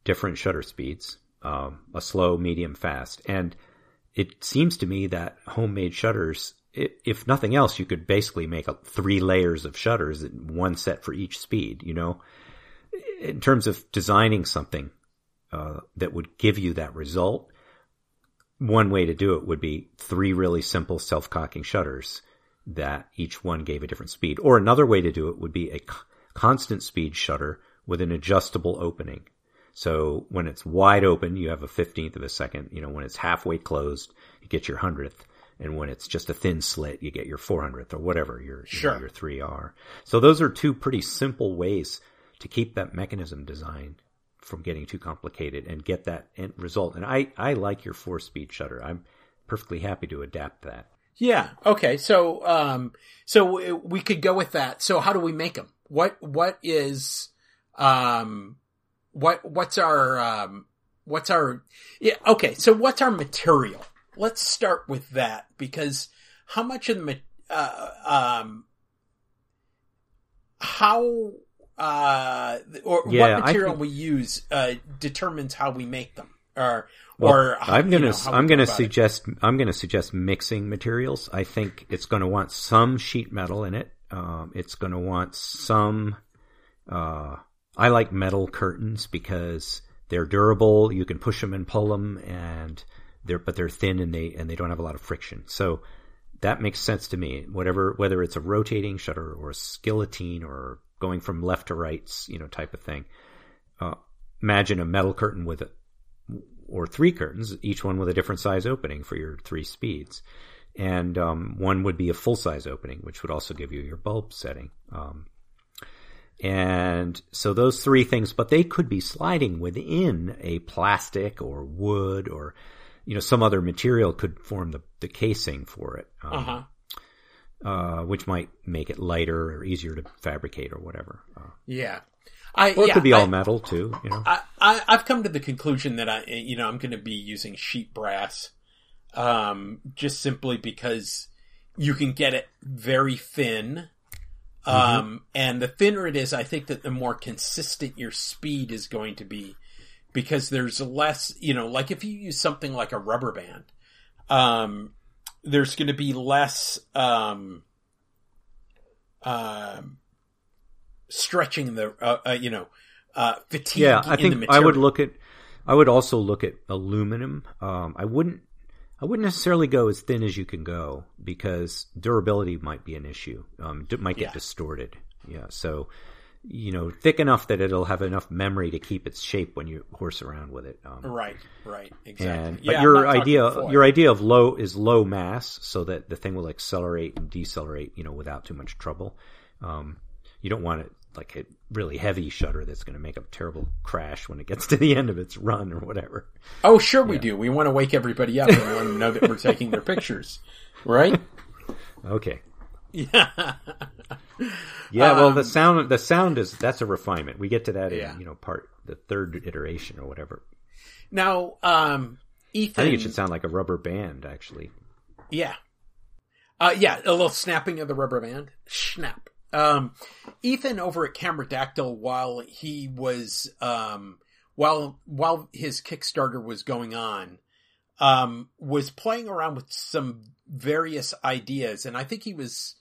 different shutter speeds, um, a slow, medium, fast. And it seems to me that homemade shutters, if nothing else, you could basically make three layers of shutters, one set for each speed, you know? In terms of designing something, uh, that would give you that result, one way to do it would be three really simple self-cocking shutters that each one gave a different speed. Or another way to do it would be a constant speed shutter with an adjustable opening. So when it's wide open, you have a 15th of a second. You know, when it's halfway closed, you get your hundredth. And when it's just a thin slit, you get your 400th or whatever your, sure. you know, your three are. So those are two pretty simple ways to keep that mechanism design from getting too complicated and get that end result. And I, I like your four speed shutter. I'm perfectly happy to adapt that. Yeah. Okay. So, um, so we could go with that. So how do we make them? What, what is, um, what, what's our, um, what's our, yeah. Okay. So what's our material? Let's start with that because how much of the, uh, um, how, uh, or yeah, what material think... we use, uh, determines how we make them or, well, or I'm gonna know, I'm gonna suggest it. I'm gonna suggest mixing materials. I think it's going to want some sheet metal in it. Um, it's going to want some. Uh, I like metal curtains because they're durable. You can push them and pull them, and they're but they're thin and they and they don't have a lot of friction. So that makes sense to me. Whatever whether it's a rotating shutter or a guillotine or going from left to right, you know, type of thing. Uh, imagine a metal curtain with a or three curtains, each one with a different size opening for your three speeds. And um, one would be a full size opening, which would also give you your bulb setting. Um, and so those three things, but they could be sliding within a plastic or wood or, you know, some other material could form the, the casing for it. Um, uh-huh. Uh, which might make it lighter or easier to fabricate or whatever. Uh, yeah. I, or it yeah, could be all I, metal too. You know, I, I have come to the conclusion that I you know I'm going to be using sheet brass, um, just simply because you can get it very thin. Um, mm-hmm. and the thinner it is, I think that the more consistent your speed is going to be because there's less, you know, like if you use something like a rubber band, um, there's going to be less, um, um, stretching the uh, uh, you know uh, fatigue. Yeah, I think I would look at. I would also look at aluminum. Um, I wouldn't. I wouldn't necessarily go as thin as you can go because durability might be an issue. Um, it might get yeah. distorted. Yeah, so you know, thick enough that it'll have enough memory to keep its shape when you horse around with it. Um, right, right, exactly. And, yeah, but your idea, your idea of low is low mass, so that the thing will accelerate and decelerate, you know, without too much trouble. Um, you don't want it like a really heavy shutter that's going to make a terrible crash when it gets to the end of its run or whatever. Oh, sure we do. We want to wake everybody up and we want to know that we're taking their pictures, right? Okay. Yeah. yeah. Well, the um, sound, the sound is that's a refinement. We get to that yeah. in you know part the third iteration or whatever. Now, um, Ethan, I think it should sound like a rubber band, actually. Yeah. Uh, yeah, a little snapping of the rubber band. Snap. Um, Ethan over at Cameradactyl, while he was, um, while, while his Kickstarter was going on, um, was playing around with some various ideas. And I think he was,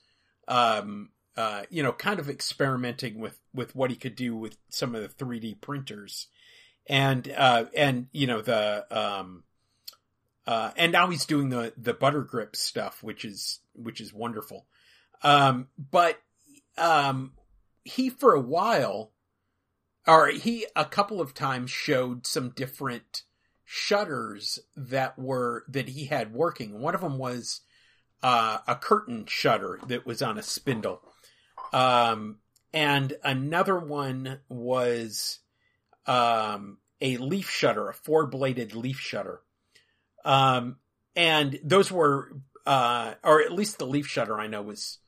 um, uh, you know, kind of experimenting with, with what he could do with some of the 3D printers. And, uh, and, you know, the, um, uh, and now he's doing the, the butter grip stuff, which is, which is wonderful. Um, but um, he for a while, or he a couple of times showed some different shutters that were that he had working. One of them was uh, a curtain shutter that was on a spindle, um, and another one was um, a leaf shutter, a four bladed leaf shutter. Um, and those were, uh, or at least the leaf shutter I know was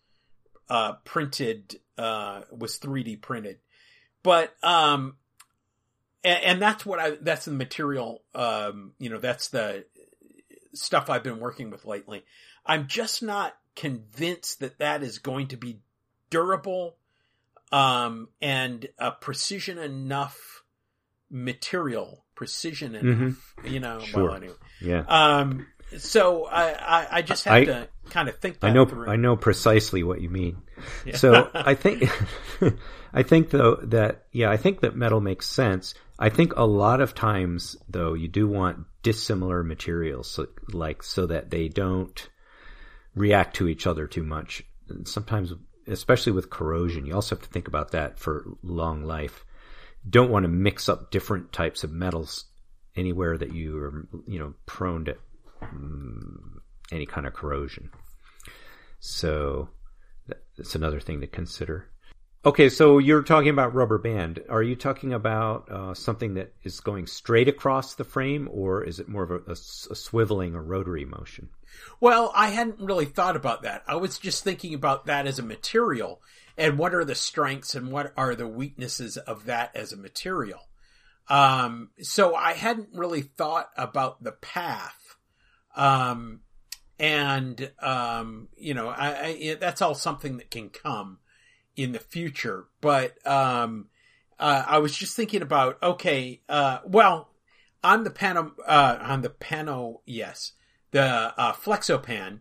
uh, printed uh, was 3D printed, but um, and, and, that's what I that's the material. Um, you know, that's the stuff I've been working with lately. I'm just not convinced that that is going to be durable um, and a precision enough material, precision enough. Mm-hmm. You know, sure. well, anyway. Yeah. Um, so I, I, I just have I- to kind of think. I know through. I know precisely what you mean. So I think I think though that yeah, I think that metal makes sense. I think a lot of times though you do want dissimilar materials so, like so that they don't react to each other too much. Sometimes especially with corrosion, you also have to think about that for long life. Don't want to mix up different types of metals anywhere that you are you know prone to mm, any kind of corrosion. So that's another thing to consider. Okay, so you're talking about rubber band. Are you talking about uh, something that is going straight across the frame, or is it more of a swiveling or rotary motion? Well, I hadn't really thought about that. I was just thinking about that as a material and what are the strengths and what are the weaknesses of that as a material. Um, so I hadn't really thought about the path. Um, and, um, you know, I, I, it- that's all something that can come in the future. But, um, uh, I was just thinking about, okay, uh, well, on the pano, uh, on the pano, yes, the, uh, Flexopan,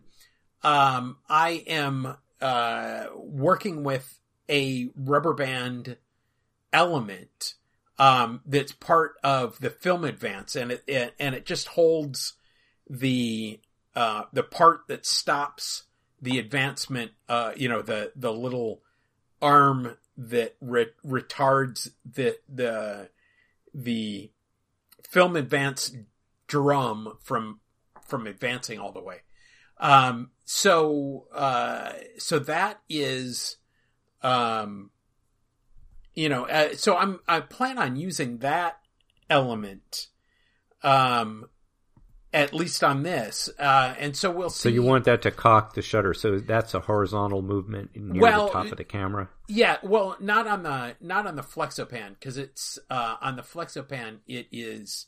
um, I am, uh, working with a rubber band element, um, that's part of the film advance and it, it and it just holds the, uh, the part that stops the advancement, uh, you know, the, the little arm that re- retards the, the, the film advance drum from, from advancing all the way. Um, so, uh, so that is, um, you know, uh, so I'm, I plan on using that element, um, at least on this. Uh, and so we'll see. So you want that to cock the shutter. So that's a horizontal movement near Well, the top of the camera. Yeah, well, not on the not on the Flexopan because it's uh, on the Flexopan. It is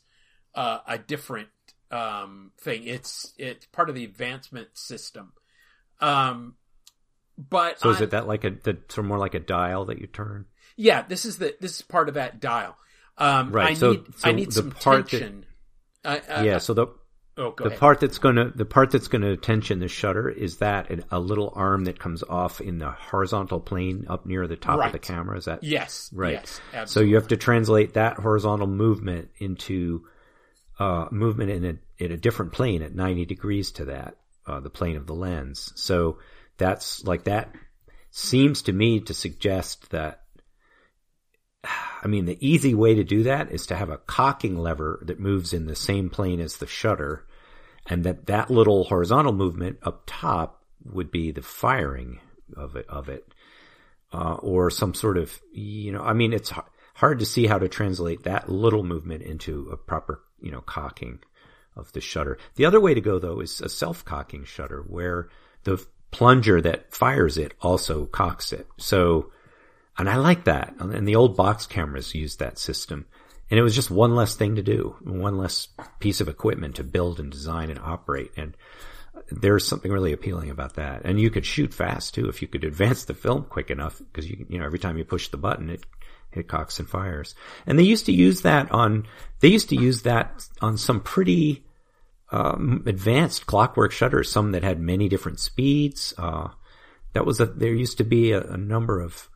uh, a different um, thing. It's it's part of the advancement system. Um, but So is on- it that like a the, sort of more like a dial that you turn? Yeah, this is the this is part of that dial. Um, Right, I so- need so I need the some part tension. Uh, uh, yeah. So the Oh, the ahead. part that's gonna the part that's gonna tension the shutter is that a little arm that comes off in the horizontal plane up near the top of the camera. Is that yes. Right. Yes. So you have to translate that horizontal movement into uh, movement in a in a different plane at 90 degrees to that, uh, the plane of the lens. So that's like that seems to me to suggest that. I mean, the easy way to do that is to have a cocking lever that moves in the same plane as the shutter, and that that little horizontal movement up top would be the firing of it of it uh, or some sort of, you know, I mean, it's hard to see how to translate that little movement into a proper, you know, cocking of the shutter. The other way to go though is a self-cocking shutter where the plunger that fires it also cocks it. So, and I like that. And the old box cameras used that system. And it was just one less thing to do, one less piece of equipment to build and design and operate. And there's something really appealing about that. And you could shoot fast too if you could advance the film quick enough because you, you know, every time you push the button, it, it cocks and fires. And they used to use that on, they used to use that on some pretty, um, advanced clockwork shutters, some that had many different speeds. Uh, that was a, there used to be a, a number of,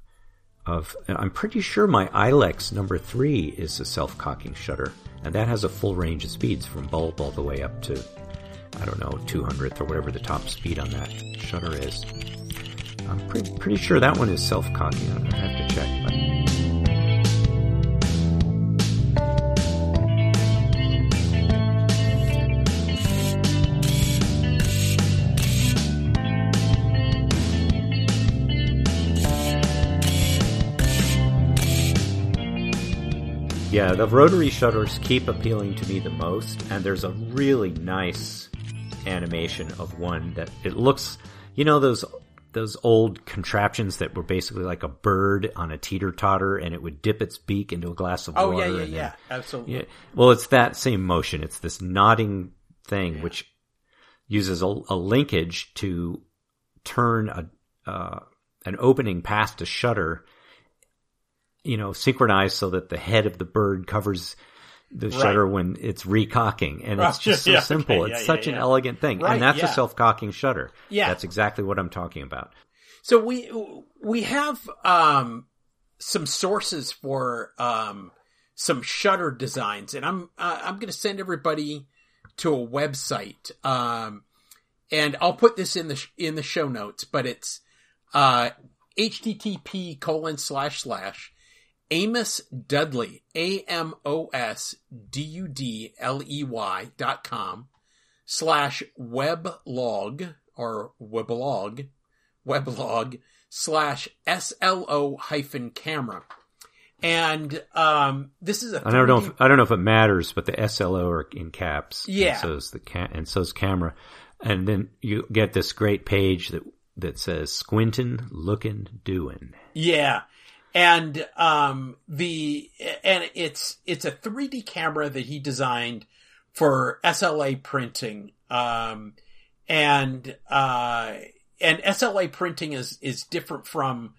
of, I'm pretty sure my Ilex number three is a self-cocking shutter and that has a full range of speeds from bulb all the way up to, I don't know, 200th or whatever the top speed on that shutter is. I'm pretty, pretty sure that one is self-cocking. I have to check. Yeah, the rotary shutters keep appealing to me the most, and there's a really nice animation of one that it looks, you know, those those old contraptions that were basically like a bird on a teeter totter, and it would dip its beak into a glass of oh water. yeah, yeah, and then- yeah. Absolutely. yeah. Well, it's that same motion. It's this nodding thing which uses a, a linkage to turn a uh, an opening past a shutter. You know, synchronized so that the head of the bird covers the shutter when it's recocking, and it's just so Yeah, simple. okay, it's yeah, such yeah, an elegant thing, Right, and that's yeah. a self-cocking shutter. Yeah. that's exactly what I'm talking about. So we we have um some sources for um some shutter designs, and I'm uh, I'm going to send everybody to a website, um, and I'll put this in the sh- in the show notes, but it's uh http colon slash slash Amos Dudley A M O S D U D L E Y dot com slash weblog or weblog weblog slash SLO hyphen camera. And um, this is a I don't know. If, I don't know if it matters, but the SLO are in caps. Yeah. and so's the ca- and so's camera, and then you get this great page that that says squinting, looking, doing." Yeah. And um the and it's it's a 3D camera that he designed for SLA printing. Um and uh and SLA printing is is different from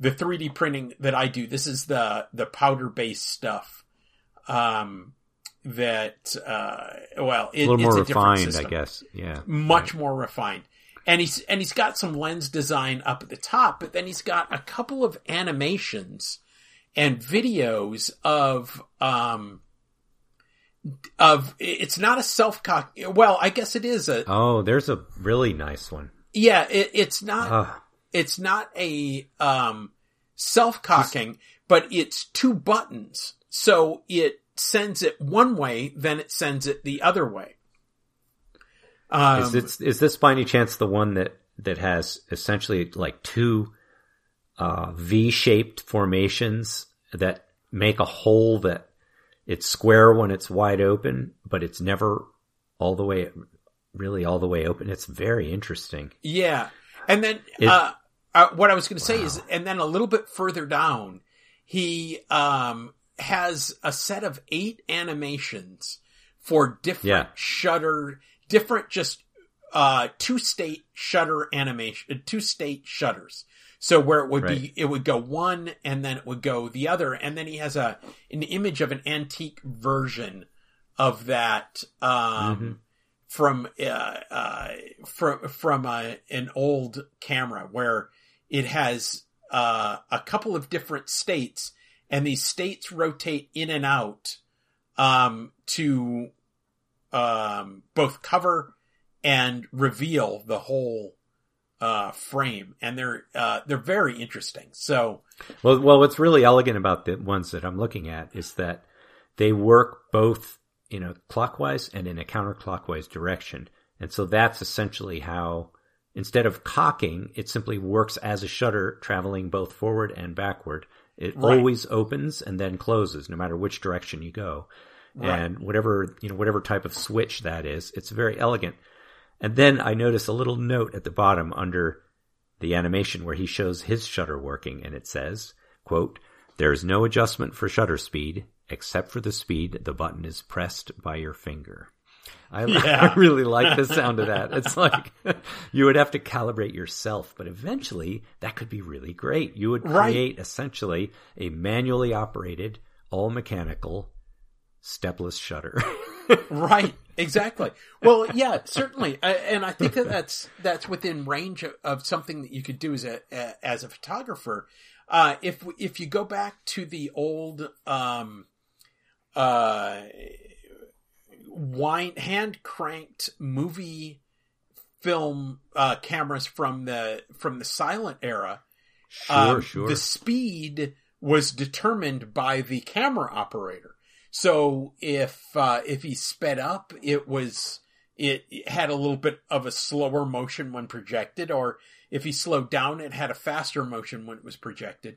the 3D printing that I do. This is the the powder based stuff. Um that uh well it, A little it's more a different refined, I guess. Yeah, much more refined. And he's and he's got some lens design up at the top, but then he's got a couple of animations and videos of um of it's not a self cock well i guess it is a Oh, there's a really nice one. yeah it, it's not it's not a um self cocking but it's two buttons. So it sends it one way then it sends it the other way um, is this is this by any chance the one that that has essentially like two uh, V-shaped formations that make a hole that it's square when it's wide open, but it's never all the way really all the way open. It's very interesting. Yeah. And then, It- uh, uh, what I was going to say is, and then a little bit further down, he, um, has a set of eight animations for different Yeah. shutter, different just, uh, two state shutter animation, two state shutters. So where it would be, it would go one and then it would go the other. And then he has a, an image of an antique version of that, um, from uh, uh, from from a, an old camera where it has uh, a couple of different states, and these states rotate in and out um, to um, both cover and reveal the whole uh, frame, and they're uh, they're very interesting. So Well, well, what's really elegant about the ones that I'm looking at is that they work both in a clockwise and in a counterclockwise direction. And so that's essentially how, instead of cocking, it simply works as a shutter traveling both forward and backward. It Right. always opens and then closes no matter which direction you go. Right. And whatever, you know, whatever type of switch that is, it's very elegant. And then I notice a little note at the bottom under the animation where he shows his shutter working and it says, quote, there is no adjustment for shutter speed except for the speed the button is pressed by your finger. I, Yeah. I really like the sound of that. It's like you would have to calibrate yourself, but eventually that could be really great. You would Right. create essentially a manually operated, all mechanical, stepless shutter. right exactly well yeah certainly I, and i think that that's that's within range of, of something that you could do as a, a as a photographer uh if if you go back to the old um uh wine hand cranked movie film uh cameras from the from the silent era sure, um, sure. The speed was determined by the camera operator. So if uh, if he sped up, it was it, it had a little bit of a slower motion when projected, or if he slowed down, it had a faster motion when it was projected.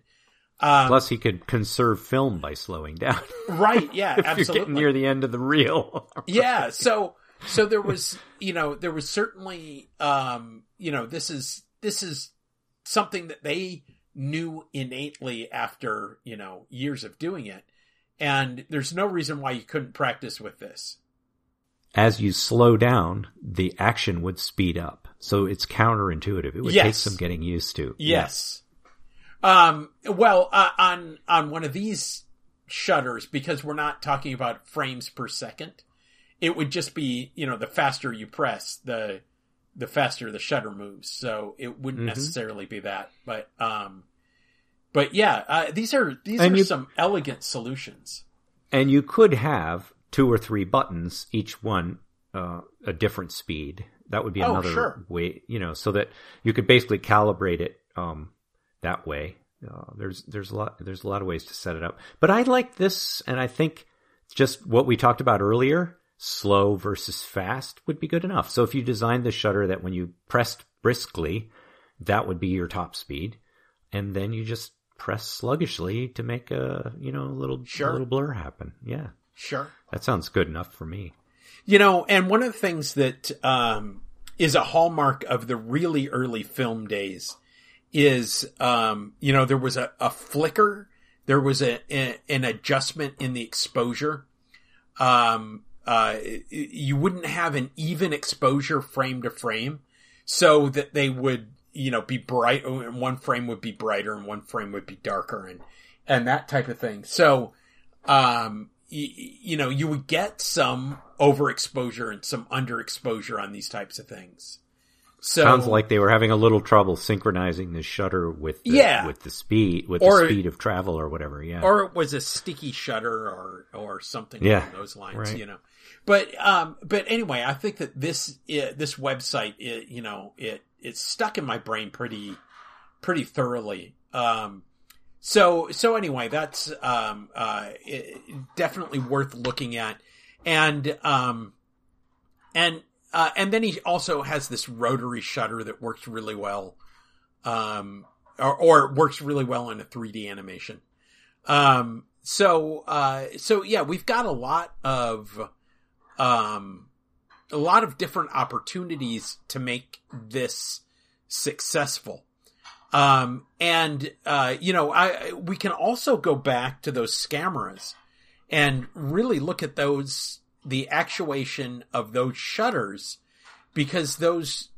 Um, Plus, he could conserve film by slowing down. right? Yeah, if you're getting near the end of the reel. yeah so so there was you know there was certainly um you know this is this is something that they knew innately after you know years of doing it and there's no reason why you couldn't practice with this As you slow down, the action would speed up. So it's counterintuitive. It would take some getting used to. yes um well uh, on on one of these shutters because we're not talking about frames per second. It would just be, you know, the faster you press, the the faster the shutter moves. So it wouldn't Mhm. necessarily be that, but um, but yeah, uh, these are these And are you- some elegant solutions. And you could have two or three buttons, each one uh, a different speed. That would be Oh, another sure. way, you know, so that you could basically calibrate it um, that way. Uh, there's there's a lot there's a lot of ways to set it up, but I like this, and I think just what we talked about earlier, slow versus fast, would be good enough. So if you designed the shutter that when you pressed briskly, that would be your top speed, and then you just press sluggishly to make a you know a little Sure. a little blur happen. Yeah, Sure. that sounds good enough for me. You know, and one of the things that um, is a hallmark of the really early film days is, um, you know, there was a, a flicker, there was a, a an adjustment in the exposure. Um, uh, you wouldn't have an even exposure frame to frame, so that they would, you know, be bright. And one frame would be brighter, and one frame would be darker, and and that type of thing. So, um, you, you know, you would get some overexposure and some underexposure on these types of things. So Sounds like they were having a little trouble synchronizing the shutter with the, Yeah. with the speed with Or- the speed of travel or whatever. Yeah, or it was a sticky shutter or or something Yeah, along those lines, right. you know. But um, but anyway, I think that this uh, this website, it, you know, it it's stuck in my brain pretty pretty thoroughly. Um, so so anyway, that's um uh it, definitely worth looking at, and um, and uh, and then he also has this rotary shutter that works really well, um, or, or works really well in a 3D animation. Um, so, uh, so yeah, we've got a lot of, um, a lot of different opportunities to make this successful. Um, and, uh, you know, I, we can also go back to those scameras and really look at those, the actuation of those shutters because those,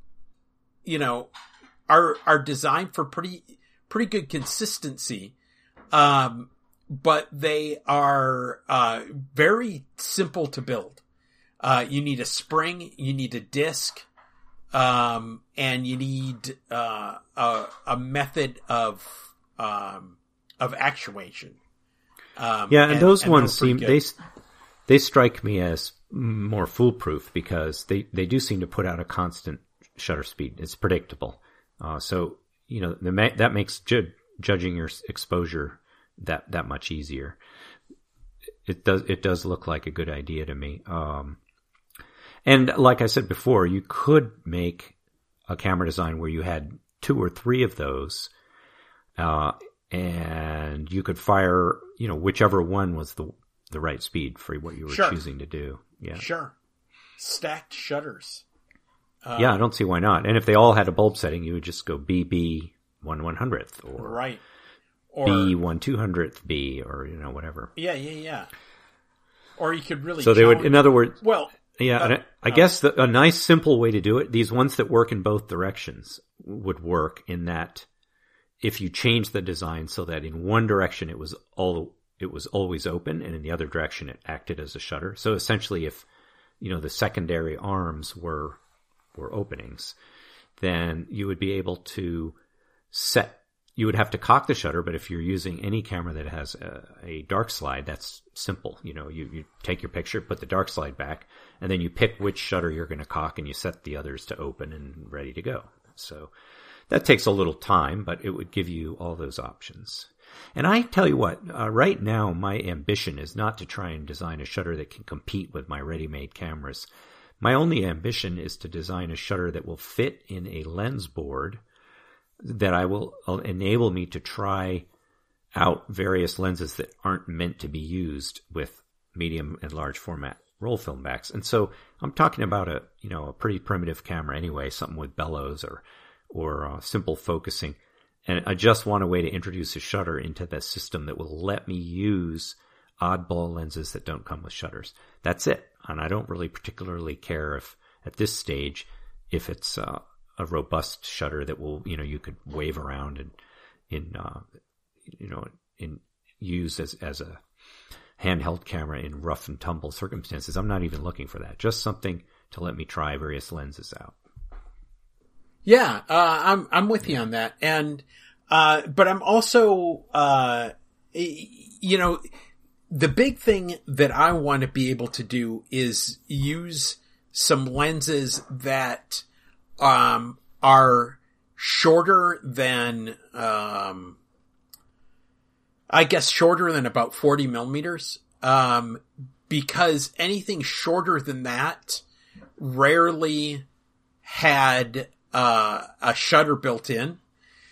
you know, are, are designed for pretty, pretty good consistency. Um, but they are, uh, very simple to build. Uh, you need a spring, you need a disc, um, and you need, uh, a, a method of, um, of actuation. Um, yeah, and, those they're ones seem good. they they strike me as more foolproof because they they do seem to put out a constant shutter speed. It's predictable, uh, so you know the, that makes ju- judging your exposure that that much easier. It does it does look like a good idea to me. Um, and like I said before, you could make a camera design where you had two or three of those, uh, and you could fire, you know, whichever one was the the right speed for what you were Sure. choosing to do. Yeah, Sure. Stacked shutters. Uh, yeah, I don't see why not. And if they all had a bulb setting, you would just go BB one one hundredth or Right. Or, B one two hundredth B or you know whatever. yeah, yeah, yeah. Or you could really. So they would, in other words, well, Yeah, Uh, and I, I uh, guess the, a nice simple way to do it, these ones that work in both directions would work in that if you change the design so that in one direction it was all it was always open and in the other direction it acted as a shutter. So essentially if you know the secondary arms were were openings, then you would be able to set you would have to cock the shutter, but if you're using any camera that has a, a dark slide, that's simple. You know, you, you take your picture, put the dark slide back, and then you pick which shutter you're going to cock and you set the others to open and ready to go. So that takes a little time, but it would give you all those options. And I tell you what, uh, right now my ambition is not to try and design a shutter that can compete with my ready-made cameras. My only ambition is to design a shutter that will fit in a lens board that I will uh, enable me to try out various lenses that aren't meant to be used with medium and large format roll film backs. And so I'm talking about a, you know, a pretty primitive camera anyway, something with bellows or, or uh, simple focusing. And I just want a way to introduce a shutter into the system that will let me use oddball lenses that don't come with shutters. That's it. And I don't really particularly care if at this stage, if it's, uh, a robust shutter that will, you know, you could wave around and in, uh, you know, in use as, as a, handheld camera in rough and tumble circumstances. I'm not even looking for that. Just something to let me try various lenses out. Yeah, uh, I'm I'm with you on that, and uh, but I'm also uh, you know the big thing that I want to be able to do is use some lenses that um, are shorter than um, I guess shorter than about 40 millimeters. Um, because anything shorter than that rarely had uh, a shutter built in.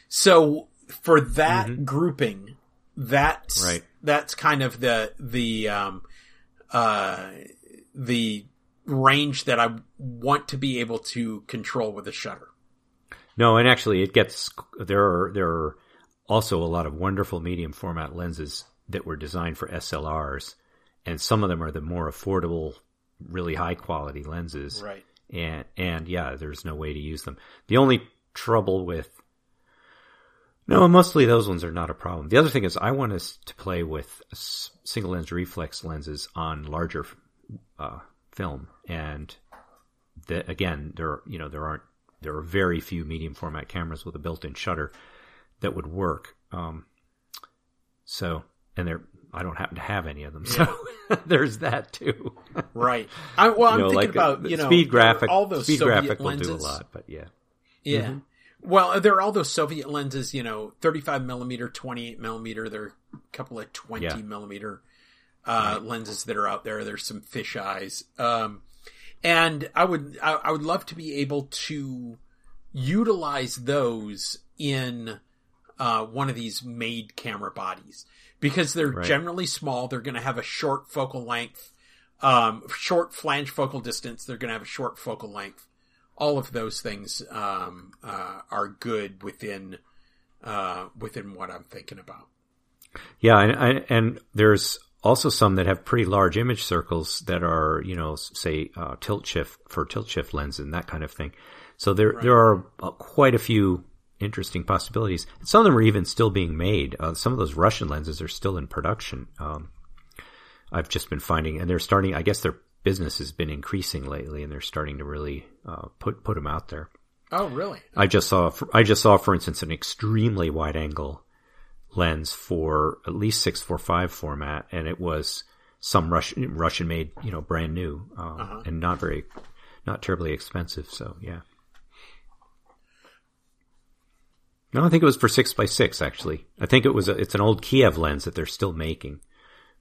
So for that mm-hmm. grouping, that's right. that's kind of the the um, uh, the range that I want to be able to control with a shutter. No, and actually, it gets there are there are also a lot of wonderful medium format lenses that were designed for SLRs, and some of them are the more affordable, really high quality lenses. Right. And and yeah, there's no way to use them. The only trouble with no, mostly those ones are not a problem. The other thing is I want us to play with single lens reflex lenses on larger uh, film, and the, again, there you know there aren't there are very few medium format cameras with a built-in shutter that would work. Um, so, and there, I don't happen to have any of them, so there's that too. right. I, well, I'm you know, thinking like about you know speed graphic. All those speed Soviet graphic lenses. will do a lot, but yeah. Yeah. Mm-hmm. Well, there are all those Soviet lenses, you know, 35 millimeter, 28 millimeter. There are a couple of 20 yeah. millimeter uh, lenses that are out there. There's some fish eyes. Um, and I would, I, I, would love to be able to utilize those in, uh, one of these made camera bodies because they're right. generally small. They're going to have a short focal length, um, short flange focal distance. They're going to have a short focal length all of those things um, uh, are good within uh, within what I'm thinking about. Yeah, and, and there's also some that have pretty large image circles that are, you know, say uh, tilt shift for tilt shift lens and that kind of thing. So there right. there are uh, quite a few interesting possibilities. Some of them are even still being made. Uh, some of those Russian lenses are still in production. Um, I've just been finding, and they're starting. I guess they're business has been increasing lately, and they're starting to really uh, put put them out there. Oh, really? I just saw I just saw, for instance, an extremely wide angle lens for at least six four five format, and it was some Russian Russian made, you know, brand new, um, uh-huh. and not very, not terribly expensive. So yeah. No, I think it was for six by six. Actually, I think it was. A, it's an old Kiev lens that they're still making,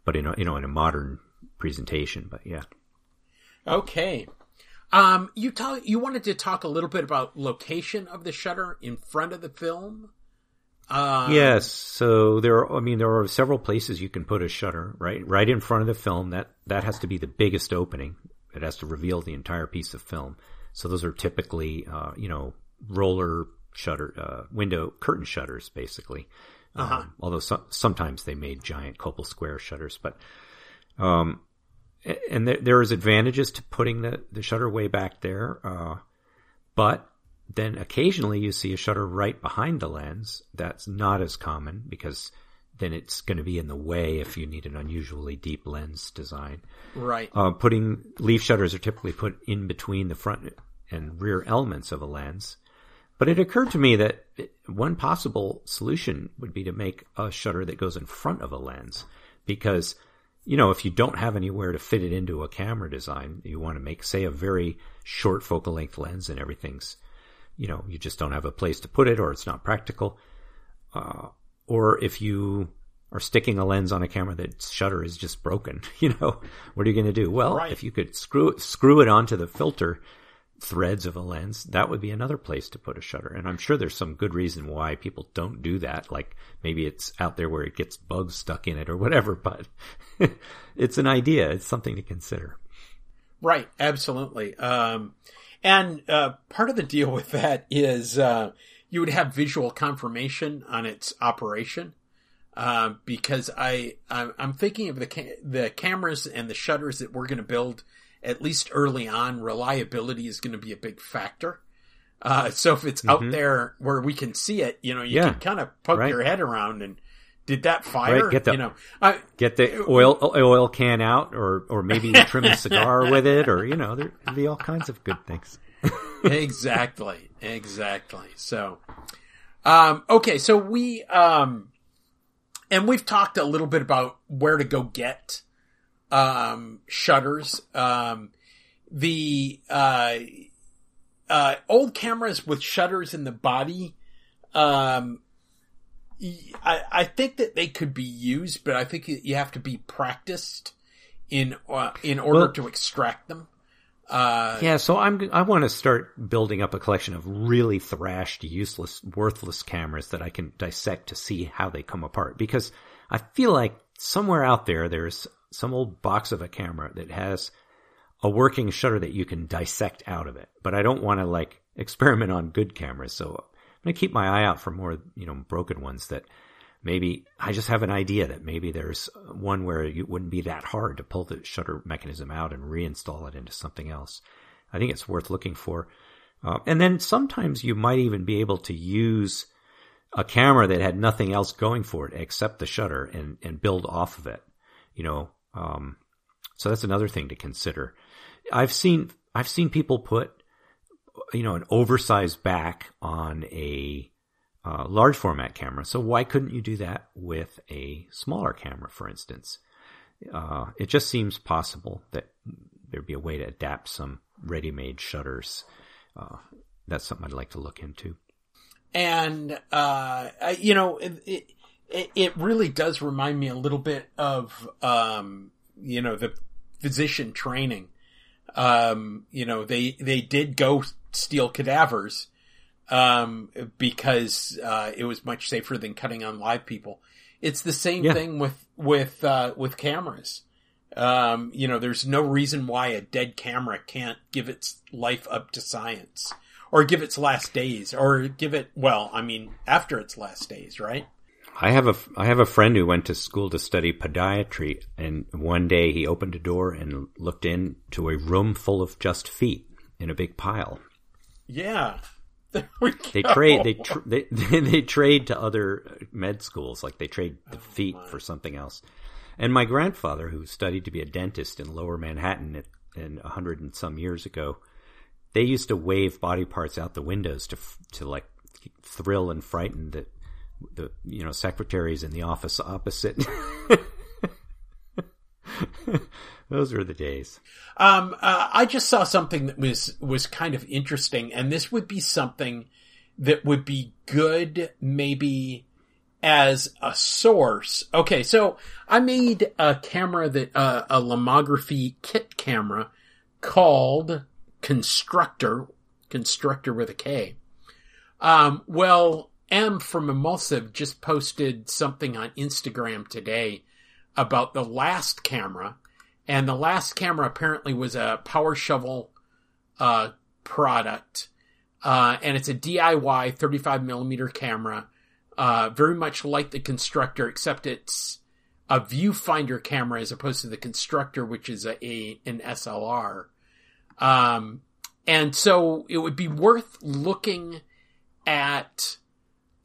but in a, you know in a modern presentation. But yeah. Okay. Um, you talk, you wanted to talk a little bit about location of the shutter in front of the film. Um, yes. So there are, I mean, there are several places you can put a shutter, right? Right in front of the film. That, that has to be the biggest opening. It has to reveal the entire piece of film. So those are typically, uh, you know, roller shutter, uh, window curtain shutters, basically. Uh-huh. Um, although so, sometimes they made giant copal square shutters, but, um, and there, there is advantages to putting the, the shutter way back there. Uh, but then occasionally you see a shutter right behind the lens. That's not as common because then it's going to be in the way if you need an unusually deep lens design. Right. Uh, putting leaf shutters are typically put in between the front and rear elements of a lens. But it occurred to me that one possible solution would be to make a shutter that goes in front of a lens because you know, if you don't have anywhere to fit it into a camera design, you want to make, say, a very short focal length lens and everything's, you know, you just don't have a place to put it or it's not practical. Uh, or if you are sticking a lens on a camera that shutter is just broken, you know, what are you going to do? Well, right. if you could screw, screw it onto the filter, threads of a lens, that would be another place to put a shutter. And I'm sure there's some good reason why people don't do that. Like maybe it's out there where it gets bugs stuck in it or whatever, but it's an idea. It's something to consider. Right. Absolutely. Um, and, uh, part of the deal with that is, uh, you would have visual confirmation on its operation. Uh, because I, I'm thinking of the, ca- the cameras and the shutters that we're going to build at least early on, reliability is going to be a big factor. Uh, so if it's mm-hmm. out there where we can see it, you know, you yeah. can kind of poke right. your head around and did that fire? Right, get the- you know, I, Get the oil oil can out, or or maybe trim a cigar with it, or you know, there could be all kinds of good things. exactly, exactly. So, um, okay, so we, um, and we've talked a little bit about where to go get, um, shutters. Um, the, uh, uh, old cameras with shutters in the body, um, I, I think that they could be used, but I think you have to be practiced in, uh, in order Well- to extract them. Uh, Yeah, so I'm I want to start building up a collection of really thrashed, useless, worthless cameras that I can dissect to see how they come apart because I feel like somewhere out there there's some old box of a camera that has a working shutter that you can dissect out of it. But I don't want to like experiment on good cameras, so going to keep my eye out for more, you know, broken ones that maybe I just have an idea that maybe there's one where it wouldn't be that hard to pull the shutter mechanism out and reinstall it into something else. I think it's worth looking for. Uh, and then sometimes you might even be able to use a camera that had nothing else going for it except the shutter and, and build off of it. You know, um, so that's another thing to consider. I've seen, I've seen people put, you know, an oversized back on a, uh, large format camera. So why couldn't you do that with a smaller camera, for instance? Uh, it just seems possible that there'd be a way to adapt some ready-made shutters. Uh, that's something I'd like to look into. and uh, you know, it, it it really does remind me a little bit of um, you know the physician training. Um, you know, they they did go steal cadavers um, because uh, it was much safer than cutting on live people. It's the same Yeah. thing with with uh, with cameras. Um, you know, there's no reason why a dead camera can't give its life up to science or give its last days or give it, well, I mean, after its last days, right? I have a I have a friend who went to school to study podiatry, and one day he opened a door and looked into a room full of just feet in a big pile. Yeah. They trade they, tr- they they trade to other uh, med schools, like they trade the feet for something else. And my grandfather, who studied to be a dentist in Lower Manhattan at, in a hundred and some years ago, they used to wave body parts out the windows to to like thrill and frighten the the you know secretaries in the office opposite. Those were the days. Um, uh, I just saw something that was was kind of interesting, and this would be something that would be good, maybe as a source. Okay, so I made a camera that uh, a lomography kit camera called Konstruktor, Konstruktor with a K. Um, well, EM from Emulsive just posted something on Instagram today about the last camera and the last camera apparently was a Powershovel uh, product, uh, and it's a DIY 35 millimeter camera, uh, very much like the Konstruktor, except it's a viewfinder camera as opposed to the Konstruktor, which is a, a an SLR. Um, and so it would be worth looking at.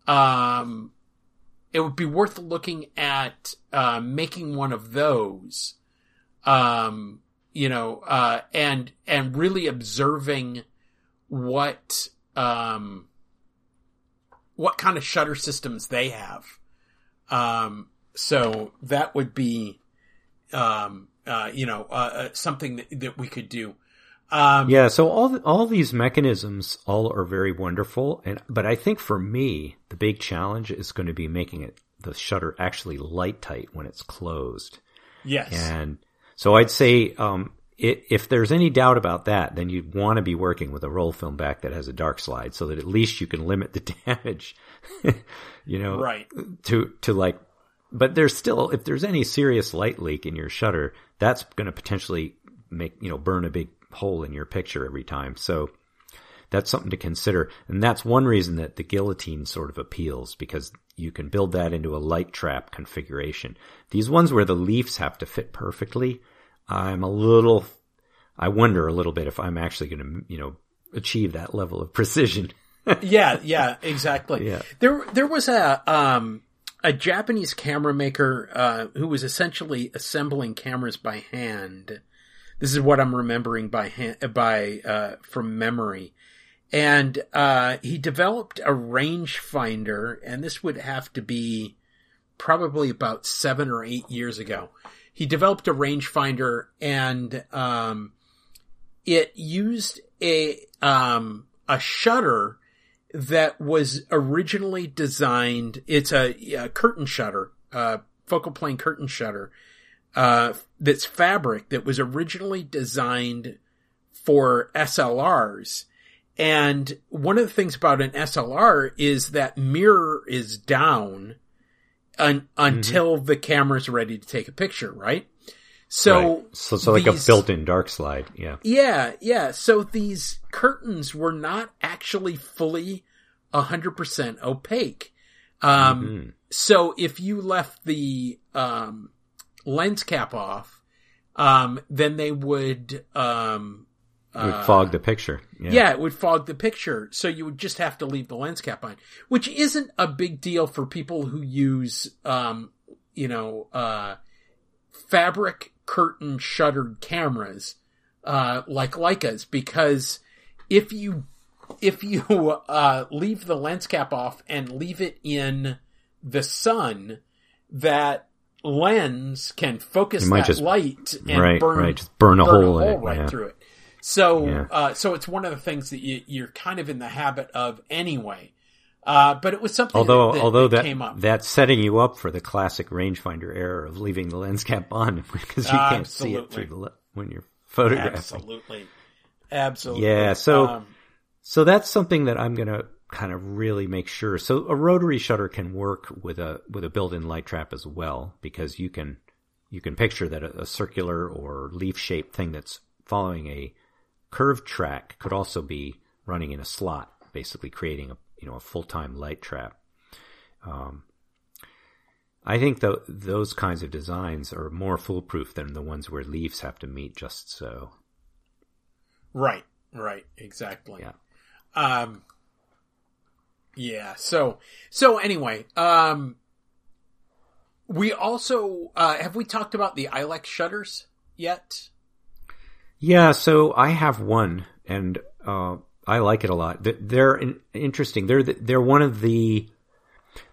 Um, it would be worth looking at uh, making one of those um, you know, uh, and, and really observing what, um, what kind of shutter systems they have. Um, so that would be, um, uh, you know, uh, uh, something that, that we could do. Um, Yeah, so all th all these mechanisms all are very wonderful, and but I think for me the big challenge is going to be making it the shutter actually light tight when it's closed. yes. And so I'd say um, i if there's any doubt about that, then you'd want to be working with a roll film back that has a dark slide, so that at least you can limit the damage. you know, Right. to to like but there's still if there's any serious light leak in your shutter that's going to potentially make you know burn a big hole in your picture every time so that's something to consider and that's one reason that the guillotine sort of appeals because you can build that into a light trap configuration these ones where the leaves have to fit perfectly i'm a little i wonder a little bit if i'm actually going to you know achieve that level of precision yeah, yeah, exactly. Yeah. There, there was a, um, a Japanese camera maker uh, who was essentially assembling cameras by hand. This is what I'm remembering by hand, by uh, from memory. And uh, he developed a rangefinder, and this would have to be probably about seven or eight years ago. He developed a rangefinder, and um, it used a um, a shutter that was originally designed. It's a, a curtain shutter, uh, focal plane curtain shutter, uh, that's fabric that was originally designed for SLRs. And one of the things about an SLR is that mirror is down un- until mm-hmm. the camera's ready to take a picture, right? So, right. so, so like a built-in dark slide, yeah. Yeah, yeah. So these curtains were not actually fully 100% opaque. Um, mm-hmm. so if you left the, um, lens cap off, um, then they would, um, it would uh, fog the picture. Yeah. yeah. it would fog the picture. So you would just have to leave the lens cap on, which isn't a big deal for people who use, um, you know, uh, fabric curtain shuttered cameras, uh, like Leicas, because if you if you uh, leave the lens cap off and leave it in the sun, that lens can focus that just, light and right, burn, right, just burn a burn hole, a hole it, right yeah. through it. So, Yeah. uh, so it's one of the things that you, you're kind of in the habit of anyway. Uh, but it was something Although, that, that, although that that came up. that's setting you up for the classic rangefinder error of leaving the lens cap on because you can't see it through the when you're photographing. Absolutely. Absolutely. Yeah, so- Um, So that's something that I'm going to kind of really make sure. So a rotary shutter can work with a with a built-in light trap as well because you can you can picture that a, a circular or leaf-shaped thing that's following a curved track could also be running in a slot, basically creating a you know a full-time light trap. Um, I think tho- those kinds of designs are more foolproof than the ones where leaves have to meet just so. right. Right. Exactly. Yeah. Um, yeah. So, so anyway, um, we also, uh, have we talked about the Ilex shutters yet? Yeah, so I have one, and uh, I like it a lot. They're interesting. They're they're one of the.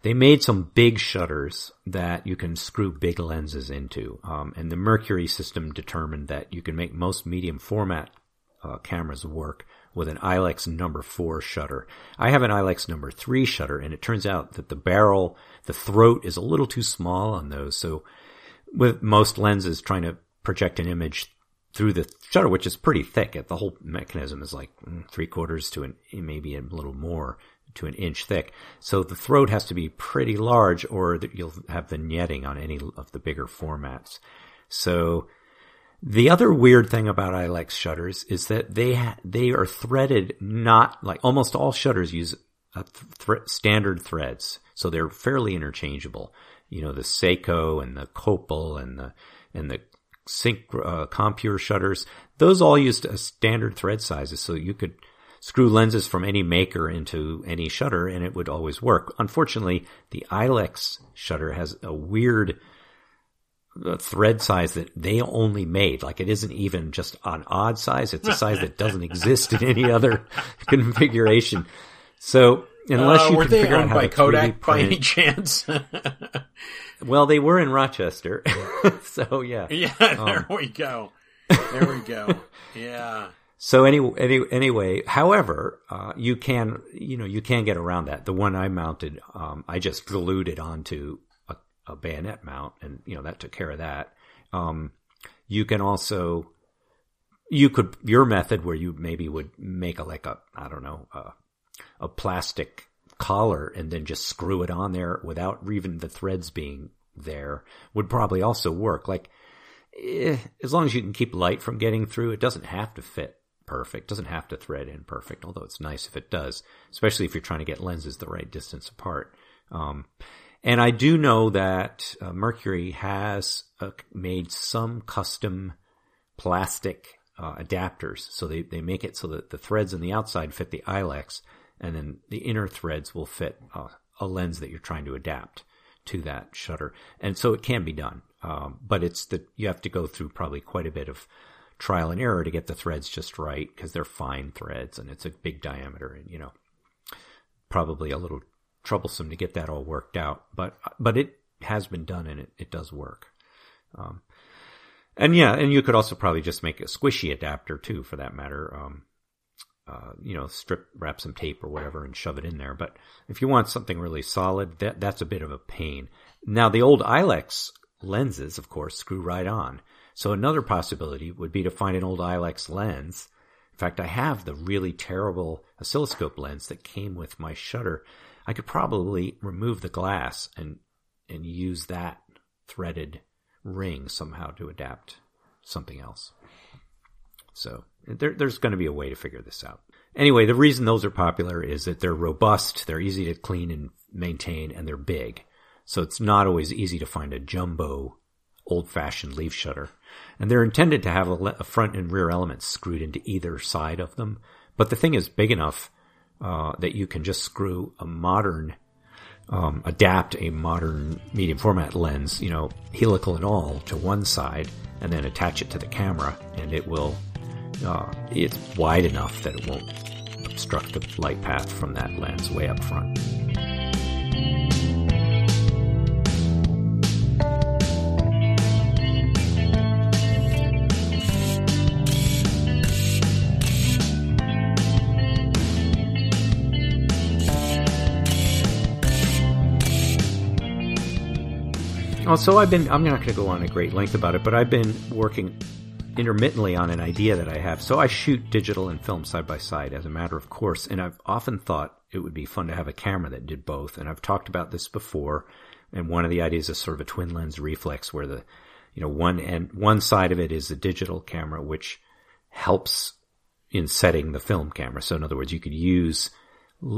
They made some big shutters that you can screw big lenses into, um, and the Mercury system determined that you can make most medium format uh, cameras work with an Ilex number four shutter. I have an Ilex number three shutter, and it turns out that the barrel, the throat, is a little too small on those. So, with most lenses trying to project an image through the shutter, which is pretty thick. The whole mechanism is like mm, three quarters to an, maybe a little more to an inch thick. So the throat has to be pretty large or you'll have vignetting on any of the bigger formats. So the other weird thing about Ilex shutters is that they, ha- they are threaded not like almost all shutters use th- thre- standard threads. So they're fairly interchangeable. You know, the Seiko and the Copal and the, and the sync uh, Compur shutters. Those all used a standard thread sizes so you could screw lenses from any maker into any shutter and it would always work. Unfortunately the ilex shutter has a weird uh, thread size that they only made. Like it isn't even just an odd size. It's a size that doesn't exist in any other configuration. So unless Uh, you were can they figure out owned how by to 3D Kodak by any chance? well they were in rochester so yeah yeah, Um, there we go. There we go. Yeah. So any, any, anyway, however, uh, you can, you know, you can get around that. The one I mounted, um, I just glued it onto a, a bayonet mount and, you know, that took care of that. Um, you can also, you could, your method where you maybe would make a, like a, I don't know, uh, a plastic collar and then just screw it on there without even the threads being there would probably also work. Like, eh, as long as you can keep light from getting through, it doesn't have to fit perfect. Doesn't have to thread in perfect, although it's nice if it does, especially if you're trying to get lenses the right distance apart. Um, and I do know that uh, Mercury has uh, made some custom plastic uh, adapters. So they, they make it so that the threads on the outside fit the Ilex and then the inner threads will fit a lens that you're trying to adapt to that shutter. And so it can be done. Um, but it's the, you have to go through probably quite a bit of trial and error to get the threads just right because they're fine threads and it's a big diameter and, you know, probably a little troublesome to get that all worked out. But, but it has been done and it, it does work. Um, and yeah, and you could also probably just make a squishy adapter too, for that matter. Um, uh, you know, strip, wrap some tape or whatever and shove it in there. But if you want something really solid, that, that's a bit of a pain. Now, the old Ilex lenses, of course, screw right on. So another possibility would be to find an old Ilex lens. In fact, I have the really terrible oscilloscope lens that came with my shutter. I could probably remove the glass and, and use that threaded ring somehow to adapt something else. So there, there's going to be a way to figure this out. Anyway, the reason those are popular is that they're robust, they're easy to clean and maintain, and they're big. So it's not always easy to find a jumbo, old-fashioned leaf shutter. And they're intended to have a, le- a front and rear elements screwed into either side of them. But the thing is big enough uh, that you can just screw a modern um, adapt a modern medium format lens, you know, helical and all, to one side, and then attach it to the camera, and it will. Uh, it's wide enough that it won't obstruct the light path from that lens way up front. So I've been, I'm not going to go on a great length about it, but I've been working intermittently on an idea that I have. So I shoot digital and film side by side as a matter of course, and I've often thought it would be fun to have a camera that did both. And I've talked about this before. And one of the ideas is sort of a twin lens reflex where the, you know, one and one side of it is the digital camera, which helps in setting the film camera. So in other words, you could use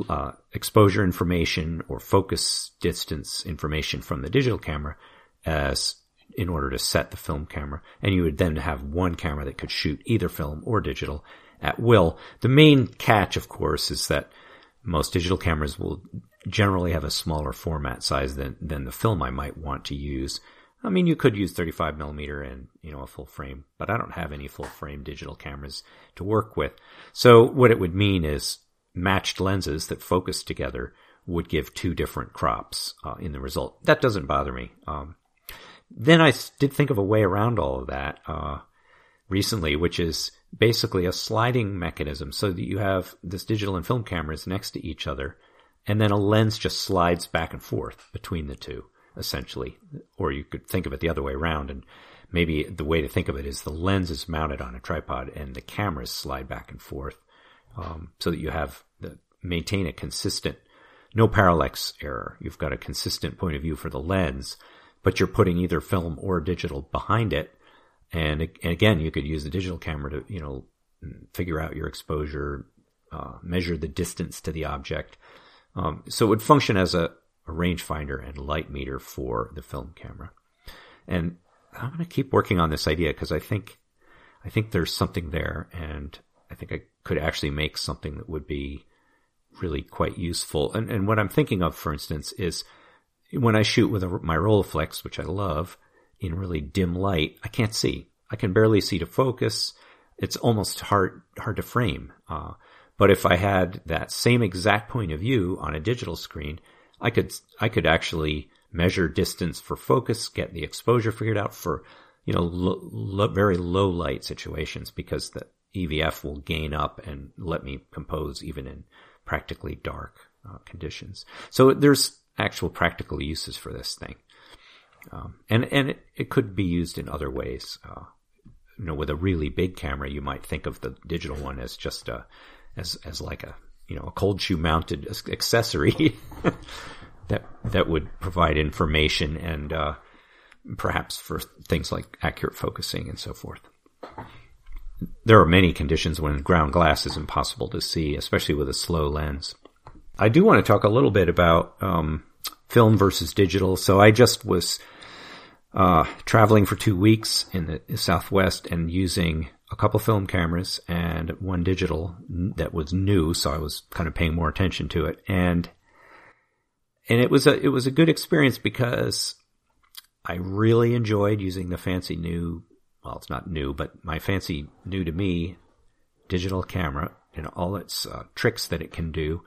uh, exposure information or focus distance information from the digital camera as in order to set the film camera. And you would then have one camera that could shoot either film or digital at will. The main catch, of course, is that most digital cameras will generally have a smaller format size than, than the film I might want to use. I mean, you could use 35 millimeter and, you know, a full frame, but I don't have any full frame digital cameras to work with. So what it would mean is matched lenses that focus together would give two different crops uh, in the result. That doesn't bother me. Um, then I did think of a way around all of that uh, recently, which is basically a sliding mechanism so that you have this digital and film cameras next to each other, and then a lens just slides back and forth between the two, essentially. Or you could think of it the other way around, and maybe the way to think of it is the lens is mounted on a tripod and the cameras slide back and forth, um, so that you have the maintain a consistent, no parallax error. You've got a consistent point of view for the lens but you're putting either film or digital behind it. And, and again, you could use the digital camera to, you know, figure out your exposure, uh, measure the distance to the object. Um, so it would function as a, a rangefinder and light meter for the film camera. And I'm going to keep working on this idea because I think, I think there's something there and I think I could actually make something that would be really quite useful. And, and what I'm thinking of, for instance, is when I shoot with a, my Rolleiflex, which I love, in really dim light, I can't see. I can barely see to focus. It's almost hard hard to frame. Uh, but if I had that same exact point of view on a digital screen, I could I could actually measure distance for focus, get the exposure figured out for you know lo, lo, very low light situations because the EVF will gain up and let me compose even in practically dark uh, conditions. So there's actual practical uses for this thing. Um, and and it, it, could be used in other ways. Uh, you know, with a really big camera, you might think of the digital one as just a as as like a you know a cold shoe mounted accessory that that would provide information and uh, perhaps for things like accurate focusing and so forth. There are many conditions when ground glass is impossible to see, especially with a slow lens. I do want to talk a little bit about um, film versus digital. So I just was uh, traveling for two weeks in the Southwest and using a couple film cameras and one digital that was new. So I was kind of paying more attention to it. And and it was a it was a good experience because I really enjoyed using the fancy new well it's not new but my fancy new to me digital camera and all its uh, tricks that it can do.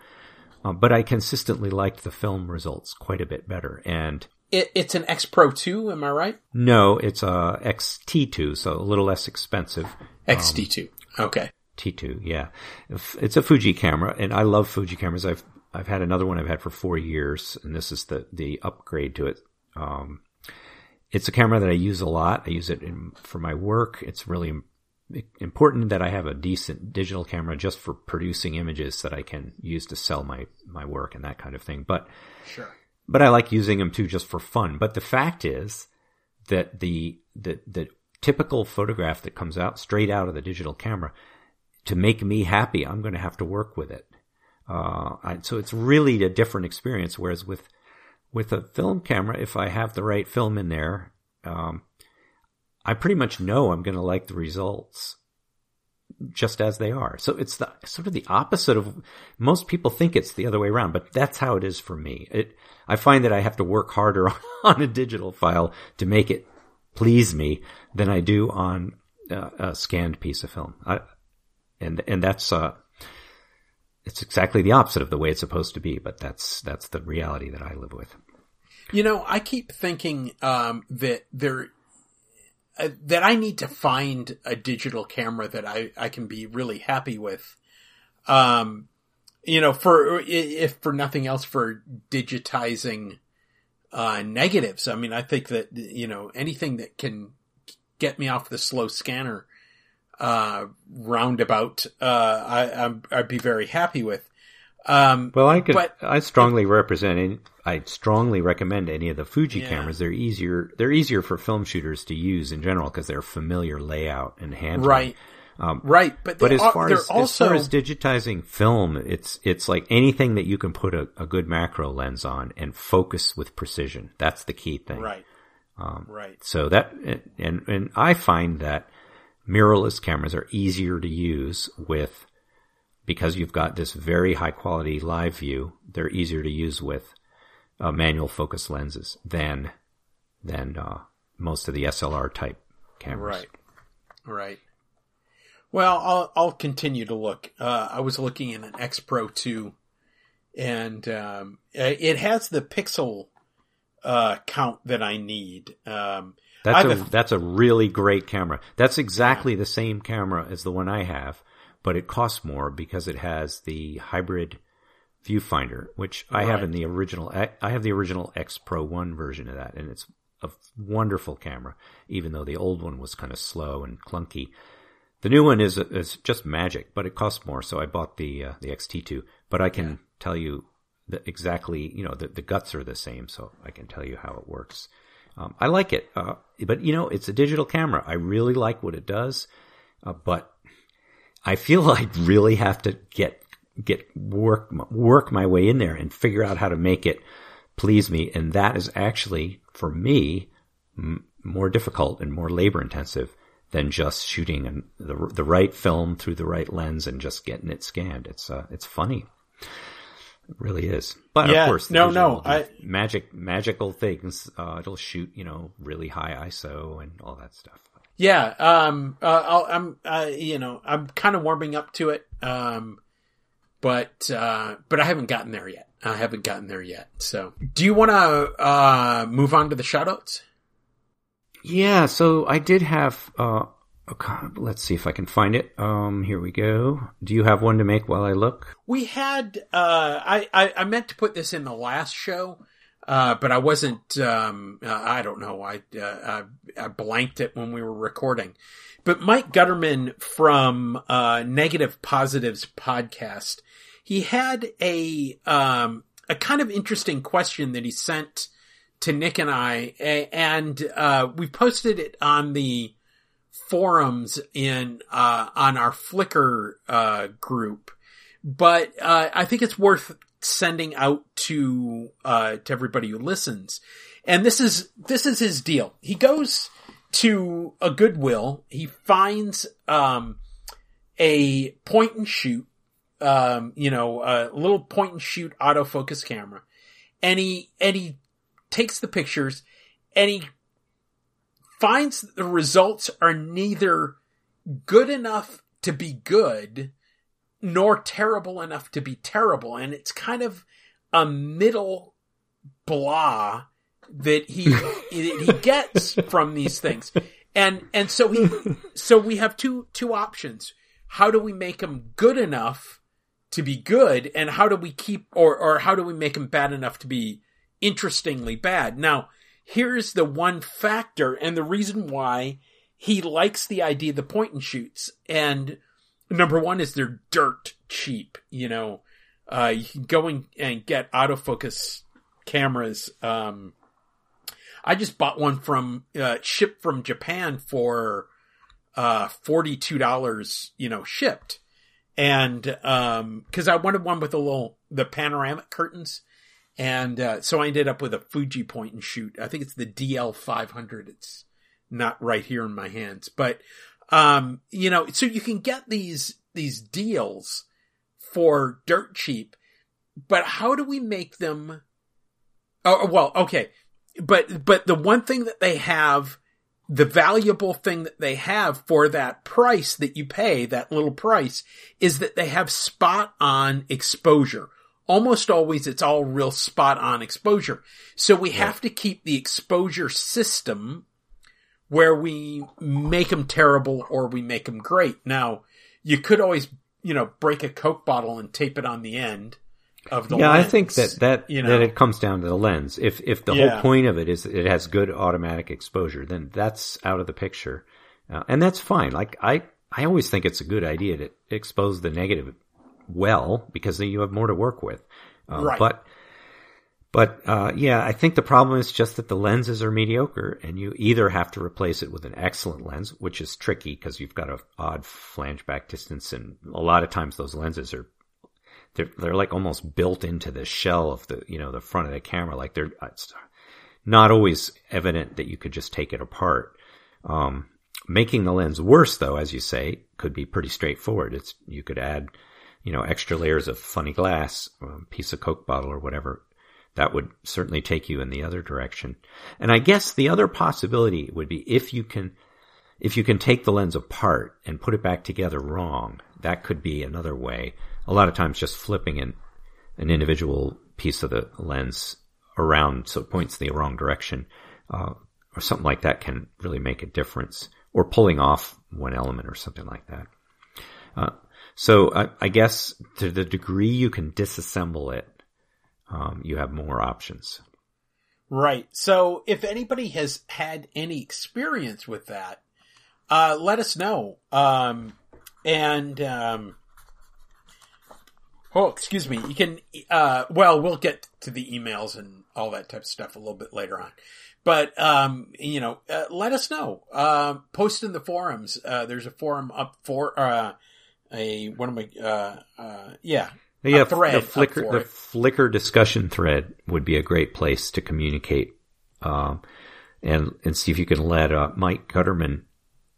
Uh, but I consistently liked the film results quite a bit better and it, it's an X Pro 2, am I right? No, it's a XT2, so a little less expensive. XT2. Um, okay. T2, yeah. It's a Fuji camera, and I love Fuji cameras. I've I've had another one I've had for four years, and this is the the upgrade to it. Um, it's a camera that I use a lot. I use it in, for my work. It's really important that I have a decent digital camera just for producing images that I can use to sell my my work and that kind of thing. But sure but I like using them too just for fun. But the fact is that the, the, the typical photograph that comes out straight out of the digital camera, to make me happy, I'm going to have to work with it. Uh, I, so it's really a different experience. Whereas with, with a film camera, if I have the right film in there, um, I pretty much know I'm going to like the results just as they are. So it's the sort of the opposite of most people think it's the other way around, but that's how it is for me. It, I find that I have to work harder on a digital file to make it please me than I do on a, a scanned piece of film. I, and, and that's, uh, it's exactly the opposite of the way it's supposed to be, but that's, that's the reality that I live with. You know, I keep thinking, um, that there, uh, that I need to find a digital camera that I, I can be really happy with. Um, you know, for, if for nothing else, for digitizing, uh, negatives. I mean, I think that, you know, anything that can get me off the slow scanner, uh, roundabout, uh, I, I'd be very happy with. Um, well, I could, but, I strongly represent, I strongly recommend any of the Fuji yeah. cameras. They're easier, they're easier for film shooters to use in general because they're familiar layout and handling. Right. Um, right. But, but as far as, also... as far as digitizing film, it's, it's like anything that you can put a, a good macro lens on and focus with precision. That's the key thing. Right. Um, right. So that, and, and I find that mirrorless cameras are easier to use with because you've got this very high quality live view, they're easier to use with uh, manual focus lenses than than uh, most of the SLR type cameras. Right. Right. Well, I'll I'll continue to look. Uh, I was looking at an X Pro two, and um, it has the pixel uh, count that I need. Um, that's a, that's a really great camera. That's exactly yeah. the same camera as the one I have, but it costs more because it has the hybrid viewfinder, which I right. have in the original. I have the original X Pro One version of that, and it's a wonderful camera. Even though the old one was kind of slow and clunky, the new one is is just magic, but it costs more. So I bought the uh, the XT2. But I can yeah. tell you exactly, you know, the, the guts are the same, so I can tell you how it works. Um, I like it, uh, but you know, it's a digital camera. I really like what it does, uh, but I feel I really have to get get work work my way in there and figure out how to make it please me, and that is actually for me m- more difficult and more labor intensive than just shooting an, the the right film through the right lens and just getting it scanned. It's uh, it's funny. It really is. But yeah, of course, no, no, I, magic, magical things. Uh, it'll shoot, you know, really high ISO and all that stuff. Yeah, um, uh, i am uh, you know, I'm kind of warming up to it, um, but uh, but I haven't gotten there yet. I haven't gotten there yet. So, do you want to uh, move on to the shoutouts? Yeah. So I did have. Uh, let's see if I can find it. Um, here we go. Do you have one to make while I look? We had. Uh, I, I I meant to put this in the last show. Uh, but I wasn't, um, uh, I don't know. I, uh, I, I, blanked it when we were recording. But Mike Gutterman from, uh, Negative Positives podcast, he had a, um, a kind of interesting question that he sent to Nick and I, and, uh, we posted it on the forums in, uh, on our Flickr, group. But, I think it's worth sending out to uh, to everybody who listens. And this is this is his deal. He goes to a Goodwill. He finds um, a point and shoot, um, you know, a little point and shoot autofocus camera, and he and he takes the pictures and he finds the results are neither good enough to be good nor terrible enough to be terrible. And it's kind of a middle blah that he he gets from these things. And and so he so we have two two options. How do we make them good enough to be good? And how do we keep or or how do we make them bad enough to be interestingly bad? Now here's the one factor and the reason why he likes the idea of the point and shoots. And number one is they're dirt cheap you know. Uh you can go and, and get autofocus cameras um i just bought one from uh shipped from japan for uh $42 you know shipped. And um because i wanted one with a little the panoramic curtains. And uh, so i ended up with a fuji point and shoot. I think it's the dl500 it's not right here in my hands. But um you know so you can get these these deals for dirt cheap but how do we make them oh well okay but but the one thing that they have the valuable thing that they have for that price that you pay, that little price, is that they have spot on exposure. Almost always it's all real spot on exposure. So we have to keep the exposure system where we make them terrible or we make them great. Now, you could always, you know, break a Coke bottle and tape it on the end of the yeah, lens, I think that that you know? that it comes down to the lens. If if the yeah. whole point of it is it has good automatic exposure, then that's out of the picture, uh, and that's fine. Like I I always think it's a good idea to expose the negative well because then you have more to work with. Uh, right. But but uh, yeah, I think the problem is just that the lenses are mediocre, and you either have to replace it with an excellent lens, which is tricky because you've got an odd flange back distance, and a lot of times those lenses are they're they're like almost built into the shell of the you know the front of the camera. Like they're it's not always evident that you could just take it apart. Um, making the lens worse, though, as you say, could be pretty straightforward. It's you could add you know extra layers of funny glass, a piece of Coke bottle, or whatever. That would certainly take you in the other direction. And I guess the other possibility would be if you can if you can take the lens apart and put it back together wrong, that could be another way a lot of times just flipping an, an individual piece of the lens around so it points the wrong direction uh, or something like that can really make a difference or pulling off one element or something like that. Uh, so I, I, guess to the degree you can disassemble it, um, you have more options. Right. So if anybody has had any experience with that, uh, let us know. Um, and, um, Oh, excuse me. You can, uh, well, we'll get to the emails and all that type of stuff a little bit later on. But, um, you know, uh, let us know. Uh, post in the forums. Uh, there's a forum up for, uh, a, one of my, uh, uh, yeah. Yeah, the Flickr, the Flickr discussion thread would be a great place to communicate, um, and, and see if you can let, uh, Mike Gutterman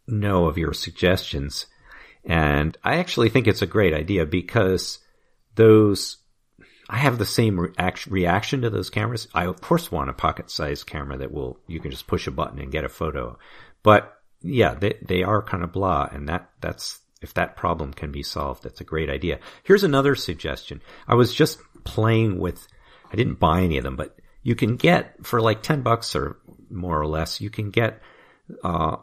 know of your suggestions. And I actually think it's a great idea because those I have the same reaction to those cameras. I of course want a pocket sized camera that will you can just push a button and get a photo. But yeah, they they are kind of blah and that that's if that problem can be solved, that's a great idea. Here's another suggestion. I was just playing with I didn't buy any of them, but you can get for like 10 bucks or more or less, you can get uh,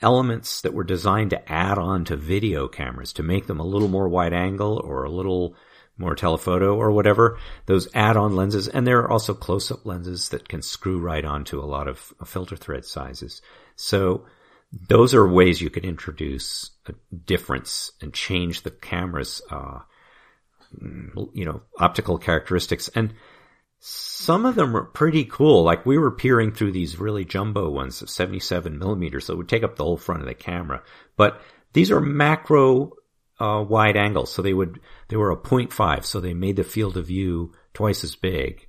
elements that were designed to add on to video cameras to make them a little more wide angle or a little more telephoto or whatever, those add-on lenses, and there are also close-up lenses that can screw right onto a lot of filter thread sizes. So those are ways you could introduce a difference and change the camera's, uh, you know, optical characteristics. And some of them are pretty cool. Like we were peering through these really jumbo ones of 77 millimeters, so it would take up the whole front of the camera. But these are macro uh, wide angles, so they would they were a 0.5, so they made the field of view twice as big,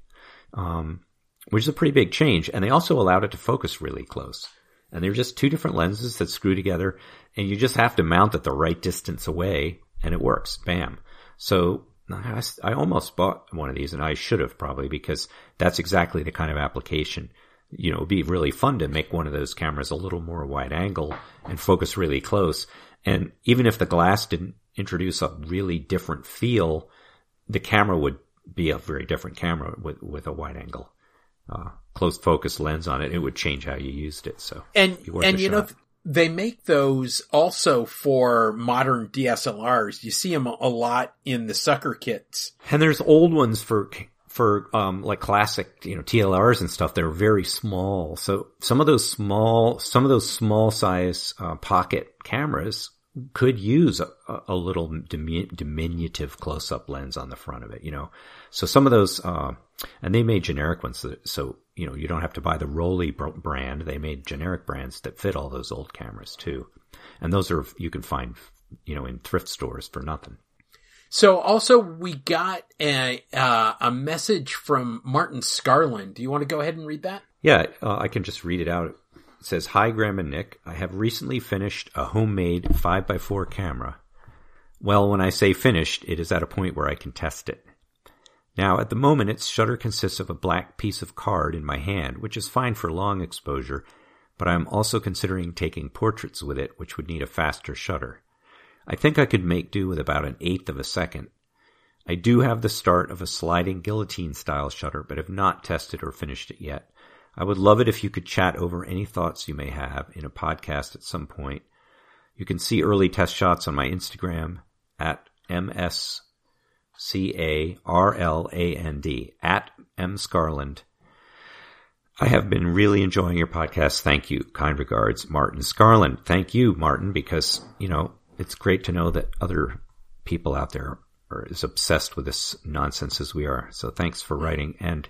um, which is a pretty big change. And they also allowed it to focus really close. And they're just two different lenses that screw together, and you just have to mount it the right distance away, and it works. Bam. So I, I almost bought one of these and I should have probably because that's exactly the kind of application. You know, it'd be really fun to make one of those cameras a little more wide angle and focus really close. And even if the glass didn't introduce a really different feel, the camera would be a very different camera with, with a wide angle, uh, close focus lens on it. It would change how you used it. So, and, and you shot. know, they make those also for modern DSLRs. You see them a lot in the sucker kits. And there's old ones for, for, um, like classic, you know, TLRs and stuff they're very small. So some of those small, some of those small size, uh, pocket cameras could use a, a little diminutive close-up lens on the front of it, you know. So some of those, uh, and they made generic ones, that, so you know you don't have to buy the Rollei brand. They made generic brands that fit all those old cameras too, and those are you can find, you know, in thrift stores for nothing. So also we got a uh, a message from Martin Scarland. Do you want to go ahead and read that? Yeah, uh, I can just read it out. It says, Hi, Graham and Nick. I have recently finished a homemade 5x4 camera. Well, when I say finished, it is at a point where I can test it. Now, at the moment, its shutter consists of a black piece of card in my hand, which is fine for long exposure, but I am also considering taking portraits with it, which would need a faster shutter. I think I could make do with about an eighth of a second. I do have the start of a sliding guillotine style shutter, but have not tested or finished it yet. I would love it if you could chat over any thoughts you may have in a podcast at some point. You can see early test shots on my Instagram at M-S-C-A-R-L-A-N-D at M Scarland. I have been really enjoying your podcast. Thank you. Kind regards, Martin Scarland. Thank you, Martin, because, you know, it's great to know that other people out there are as obsessed with this nonsense as we are. So thanks for writing. And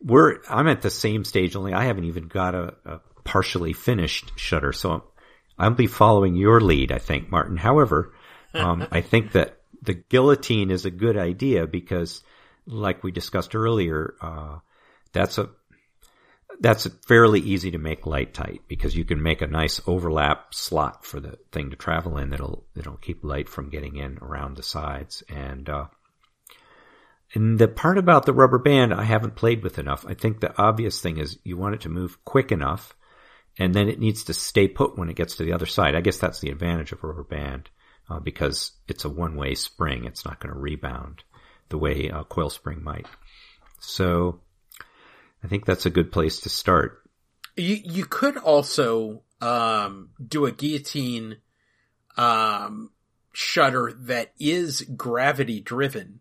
we're I'm at the same stage. Only I haven't even got a, a partially finished shutter, so I'll be following your lead. I think, Martin. However, um, I think that the guillotine is a good idea because, like we discussed earlier, uh, that's a that's fairly easy to make light tight because you can make a nice overlap slot for the thing to travel in that'll that'll keep light from getting in around the sides and uh, and the part about the rubber band, I haven't played with enough. I think the obvious thing is you want it to move quick enough and then it needs to stay put when it gets to the other side. I guess that's the advantage of a rubber band, uh, because it's a one-way spring. It's not going to rebound the way a coil spring might. So I think that's a good place to start. You, you could also, um, do a guillotine, um, shutter that is gravity driven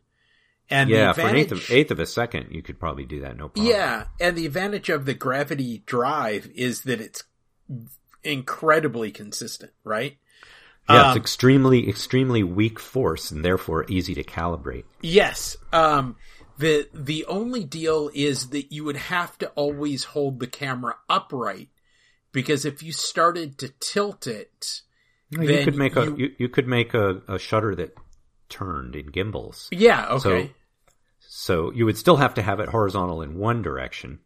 and yeah, for an eighth of, eighth of a second, you could probably do that, no problem. Yeah, and the advantage of the gravity drive is that it's incredibly consistent, right? Yeah, um, it's extremely, extremely weak force and therefore easy to calibrate. Yes. Um, the, the only deal is that you would have to always hold the camera upright because if you started to tilt it, you could make you, a, you, you could make a, a shutter that turned in gimbals. Yeah, okay. So, so you would still have to have it horizontal in one direction,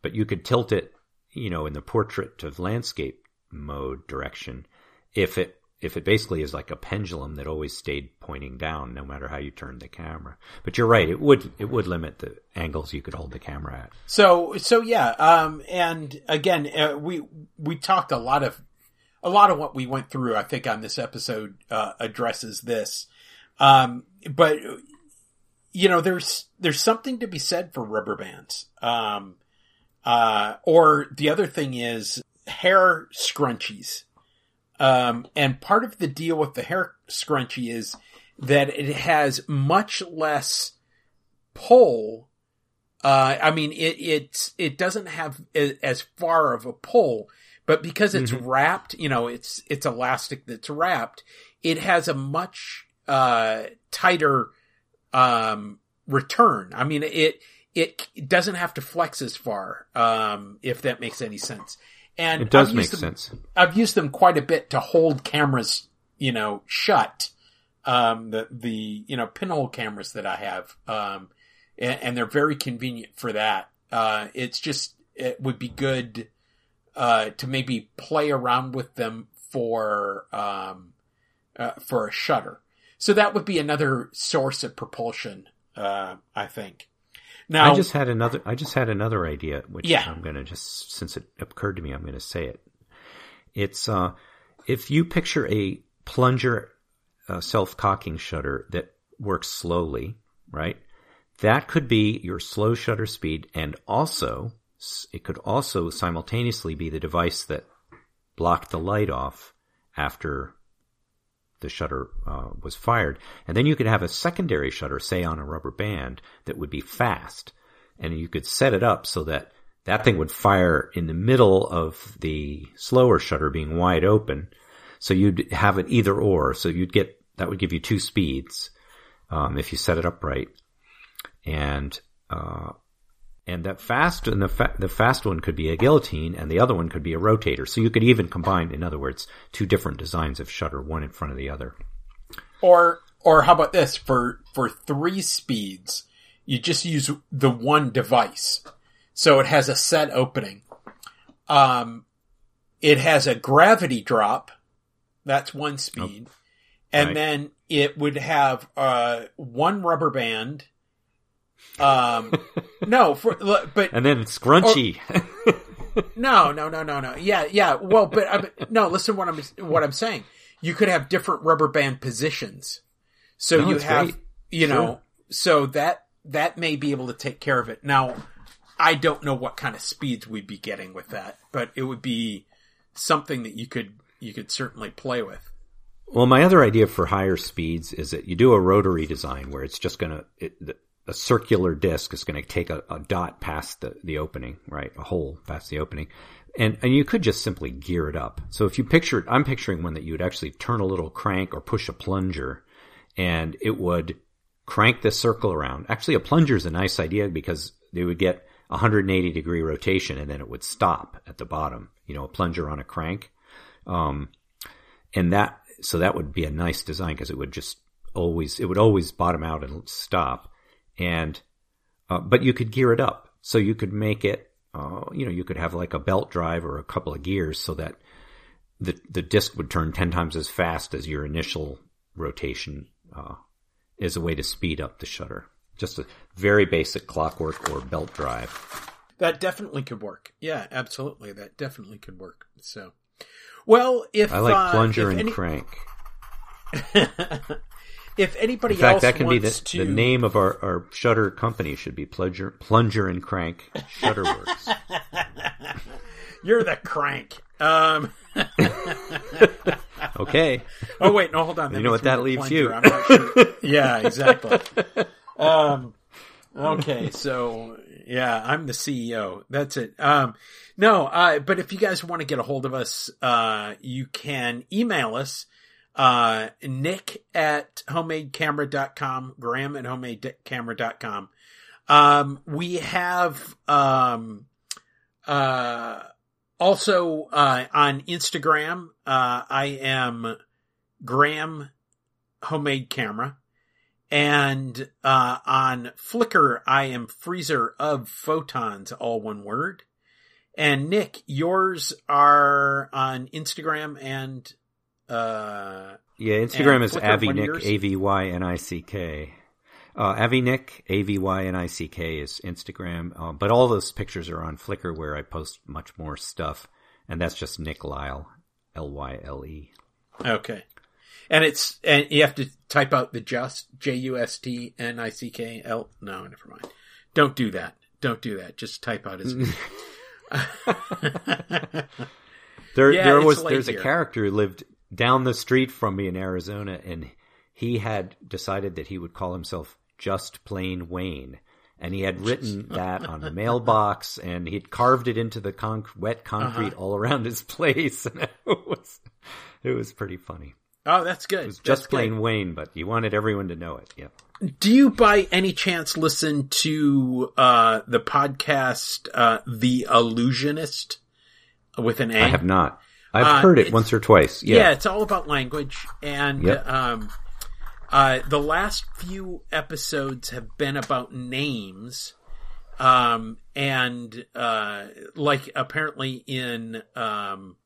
but you could tilt it, you know, in the portrait of landscape mode direction if it if it basically is like a pendulum that always stayed pointing down no matter how you turned the camera. But you're right, it would it would limit the angles you could hold the camera at. So so yeah, um and again, uh, we we talked a lot of a lot of what we went through I think on this episode uh, addresses this. Um, but you know, there's there's something to be said for rubber bands. Um, uh, or the other thing is hair scrunchies. Um, and part of the deal with the hair scrunchie is that it has much less pull. Uh, I mean, it, it's, it doesn't have as far of a pull, but because it's mm-hmm. wrapped, you know, it's, it's elastic that's wrapped, it has a much uh, tighter um, return. I mean, it it doesn't have to flex as far, um, if that makes any sense. And it does make them, sense. I've used them quite a bit to hold cameras, you know, shut. Um, the the you know pinhole cameras that I have, um, and, and they're very convenient for that. Uh, it's just it would be good uh, to maybe play around with them for um, uh, for a shutter. So that would be another source of propulsion, uh, I think. Now, I just had another. I just had another idea, which Yeah. I'm going to just since it occurred to me, I'm going to say it. It's uh, if you picture a plunger uh, self-cocking shutter that works slowly, right? That could be your slow shutter speed, and also it could also simultaneously be the device that blocked the light off after the shutter uh, was fired. And then you could have a secondary shutter, say on a rubber band, that would be fast. And you could set it up so that that thing would fire in the middle of the slower shutter being wide open. So you'd have it either or. So you'd get, that would give you two speeds, um, if you set it up right. And, uh, and that fast and the fa- the fast one could be a guillotine and the other one could be a rotator. So you could even combine, in other words, two different designs of shutter, one in front of the other. or or how about this for for three speeds? You just use the one device, so it has a set opening. Um, it has a gravity drop. That's one speed, and Right. then it would have uh one rubber band. Um, no, for but And then it's scrunchy. No, no, no, no, no. Yeah, yeah. Well, but I, no. Listen, what I'm what I'm saying. You could have different rubber band positions, so No, you have, great. you know, Sure. so that that may be able to take care of it. Now, I don't know what kind of speeds we'd be getting with that, but it would be something that you could you could certainly play with. Well, my other idea for higher speeds is that you do a rotary design where it's just going to, a circular disc is going to take a, a dot past the, the opening, right? A hole past the opening. And, and you could just simply gear it up. So if you picture it, I'm picturing one that you would actually turn a little crank or push a plunger and it would crank the circle around. Actually, a plunger is a nice idea because they would get 180 degree rotation and then it would stop at the bottom. You know, a plunger on a crank. Um, and that, so that would be a nice design because it would just always, it would always bottom out and stop. And, uh, but you could gear it up. So you could make it, uh, you know, you could have like a belt drive or a couple of gears so that the, the disc would turn 10 times as fast as your initial rotation, uh, is a way to speed up the shutter. Just a very basic clockwork or belt drive. That definitely could work. Yeah, absolutely. That definitely could work. So, well, if I like uh, plunger if and any- crank. if anybody In fact, else that can be the, to, the name of our, our shutter company should be Plunger, Plunger and Crank Shutterworks. You're the crank. Um, okay. oh wait, no, hold on. You know what that leaves plunger. you. I'm not sure. yeah, exactly. Um, okay, so yeah, I'm the CEO. That's it. Um, no, uh, but if you guys want to get a hold of us, uh, you can email us, uh, nick at homemadecamera.com, graham at homemadecamera.com. Um, we have, um, uh, also, uh, on Instagram, uh, I am Graham Homemade Camera. And, uh, on Flickr, I am Freezer of Photons, all one word. And Nick, yours are on Instagram and, uh, Yeah, Instagram is Flickr, Avi Nick. A V Y N I C K. Uh, Avi Nick, A V Y N I C K is Instagram. Uh, but all those pictures are on Flickr where I post much more stuff. And that's just Nick Lyle, L Y L E. okay. And it's, and you have to type out the just, J-U-S-T-N-I-C-K-L. No, never mind. Don't do that. Don't do that. Just type out his. There, Yeah, there was there's here. a character who lived down the street from me in Arizona, and he had decided that he would call himself just plain Wayne, and he had written that on a mailbox, and he'd carved it into the wet concrete Uh-huh. all around his place, and it was it was pretty funny. oh, that's good. It was That's just good. plain Wayne, but you wanted everyone to know it. Yeah. Do you by any chance listen to uh the podcast uh The Allusionist with an A? I have not. I've Uh, heard it once or twice. yeah. Yeah. it's all about language and Yep. um uh the last few episodes have been about names um and uh like apparently in um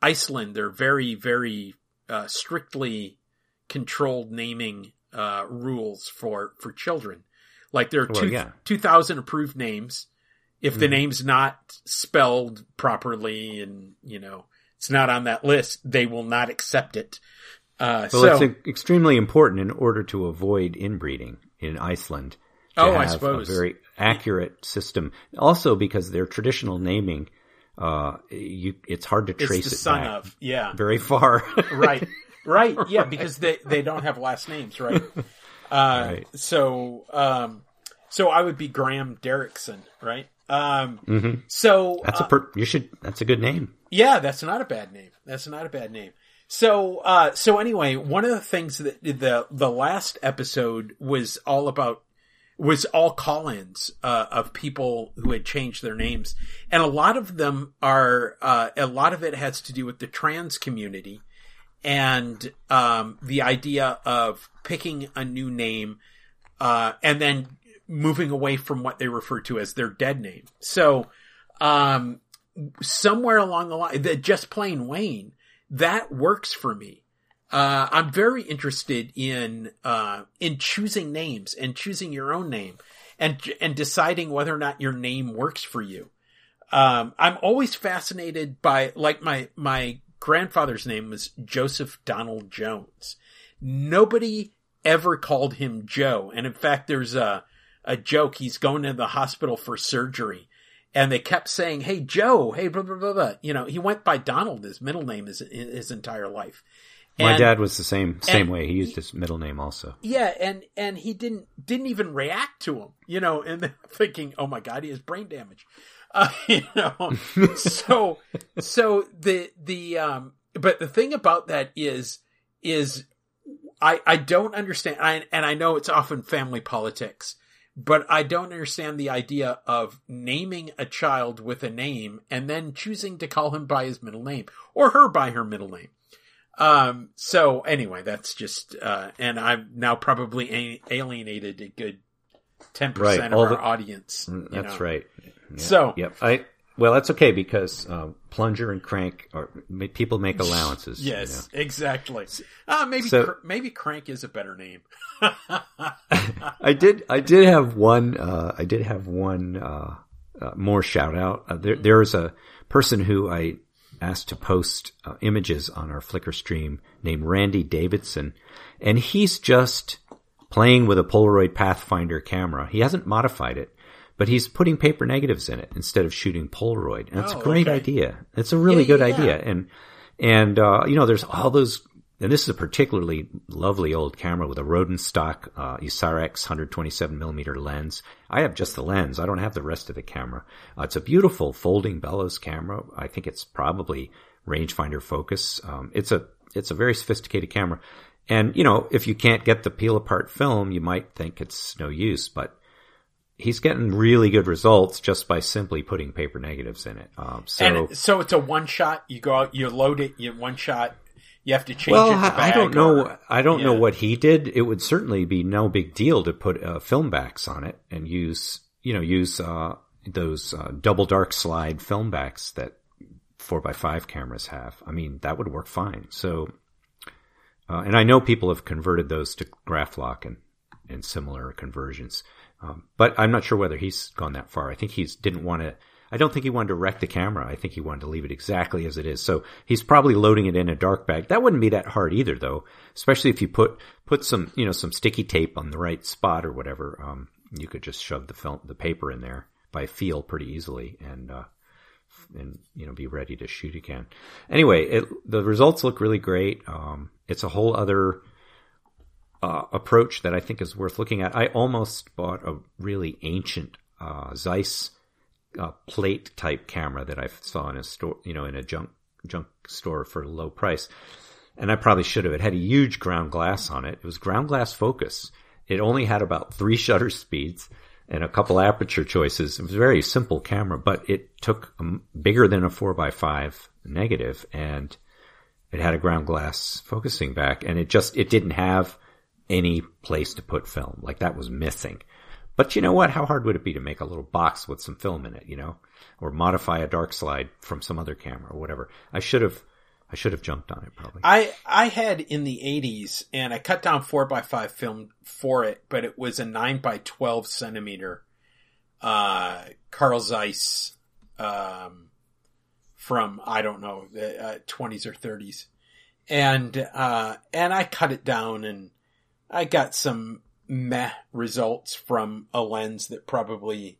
Iceland they're very very uh strictly controlled naming uh, rules for for children. Like there are Well, two yeah. two thousand approved names. If the Mhm. name's not spelled properly and you know it's not on that list, they will not accept it. Uh, Well, so it's extremely important in order to avoid inbreeding in Iceland. Oh, I suppose. a very accurate system. Also, because their traditional naming, uh, you it's hard to trace the it son back of yeah very far. right right yeah because they they don't have last names right. Uh, Right. So um, so I would be Graham Derrickson right. Um, hmm so That's uh, a per- you should. That's a good name. Yeah, that's not a bad name. That's not a bad name. So, uh, so anyway, one of the things that the the last episode was all about was all call-ins uh, of people who had changed their names, and a lot of them are uh, a lot of it has to do with the trans community and um, the idea of picking a new name uh, and then moving away from what they refer to as their dead name. So, um, somewhere along the line, that just plain Wayne, that works for me. Uh, I'm very interested in, uh, in choosing names and choosing your own name and, and deciding whether or not your name works for you. Um, I'm always fascinated by, like my, my grandfather's name was Joseph Donald Jones. Nobody ever called him Joe. And in fact, there's a, a joke. He's going to the hospital for surgery and they kept saying, Hey, Joe, hey, blah, blah, blah, blah. You know, he went by Donald, his middle name his, his entire life. My dad was the same same way. He used his middle name also. Yeah, and and he didn't didn't even react to him, you know, and thinking, oh my god, he has brain damage, uh, you know. so so the the um, but the thing about that is is I I don't understand, I, and I know it's often family politics, but I don't understand the idea of naming a child with a name and then choosing to call him by his middle name or her by her middle name. Um, so anyway, that's just, uh, and I've now probably a- alienated a good 10% Right, of all our the- audience. Mm, That's know. right. Yeah. So- yep. I well, that's okay because uh, plunger and crank are people make allowances. you Yes, exactly. Uh, maybe, So- cr- maybe crank is a better name. I did. I did have one. Uh, I did have one uh, uh, more shout out. Uh, there, there's a person who I asked to post uh, images on our Flickr stream named Randy Davidson, and he's just playing with a Polaroid Pathfinder camera. He hasn't modified it, but he's putting paper negatives in it instead of shooting Polaroid. And it's Oh, a great okay. idea. It's a really Yeah, good yeah. idea. And, and, uh, you know, there's all those, and this is a particularly lovely old camera with a Rodenstock, uh, Ysarex 127 millimeter lens. I have just the lens. I don't have the rest of the camera. Uh, it's a beautiful folding bellows camera. I think it's probably rangefinder focus. Um, it's a, it's a very sophisticated camera. And, you know, if you can't get the peel apart film, you might think it's no use, but he's getting really good results just by simply putting paper negatives in it. Um, so, and so it's a one shot. You go out, you load it, you one shot. You have to change well, it. to I, don't know. or- I don't know what he did. It would certainly be no big deal to put uh, film backs on it and use, you know, use uh, those uh, double dark slide film backs that four by five cameras have. I mean, that would work fine. So, uh, and I know people have converted those to Graflok and and similar conversions. Um, but I'm not sure whether he's gone that far. I think he's didn't want to. I don't think he wanted to wreck the camera. I think he wanted to leave it exactly as it is. So he's probably loading it in a dark bag. That wouldn't be that hard either, though. Especially if you put put some you know some sticky tape on the right spot or whatever. Um, you could just shove the film the paper in there by feel pretty easily and. Uh, and you know be ready to shoot again. Anyway, it, the results look really great. Um, it's a whole other uh, approach that I think is worth looking at. I almost bought a really ancient uh, Zeiss uh, plate type camera that I saw in a store, you know, in a junk junk store for a low price, and I probably should have. It had a huge ground glass on it. It was ground glass focus. It only had about three shutter speeds and a couple aperture choices. It was a very simple camera, but it took um, bigger than a four by five negative and it had a ground glass focusing back and it just, it didn't have any place to put film. Like that was missing. But you know what? How hard would it be to make a little box with some film in it, you know, or modify a dark slide from some other camera or whatever? I should have I should have jumped on it probably. I I had in the '80s, and I cut down four by five film for it, but it was a nine by twelve centimeter uh, Carl Zeiss um, from I don't know the twenties uh, or thirties, and uh, and I cut it down, and I got some meh results from a lens that probably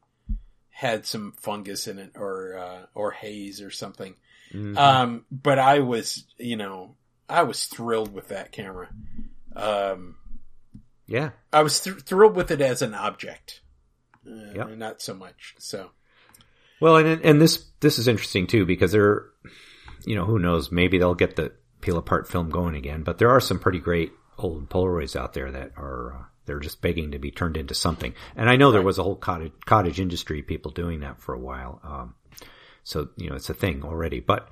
had some fungus in it or uh, or haze or something. Mm-hmm. Um, but I was, you know, I was thrilled with that camera. Um, yeah, I was th- thrilled with it as an object. Uh, yep. not so much. So, well, and and this this is interesting too because they're, you know, who knows? Maybe they'll get the peel apart film going again. But there are some pretty great old Polaroids out there that are uh, they're just begging to be turned into something. And I know there was a whole cottage cottage industry people doing that for a while. Um, so you know it's a thing already, but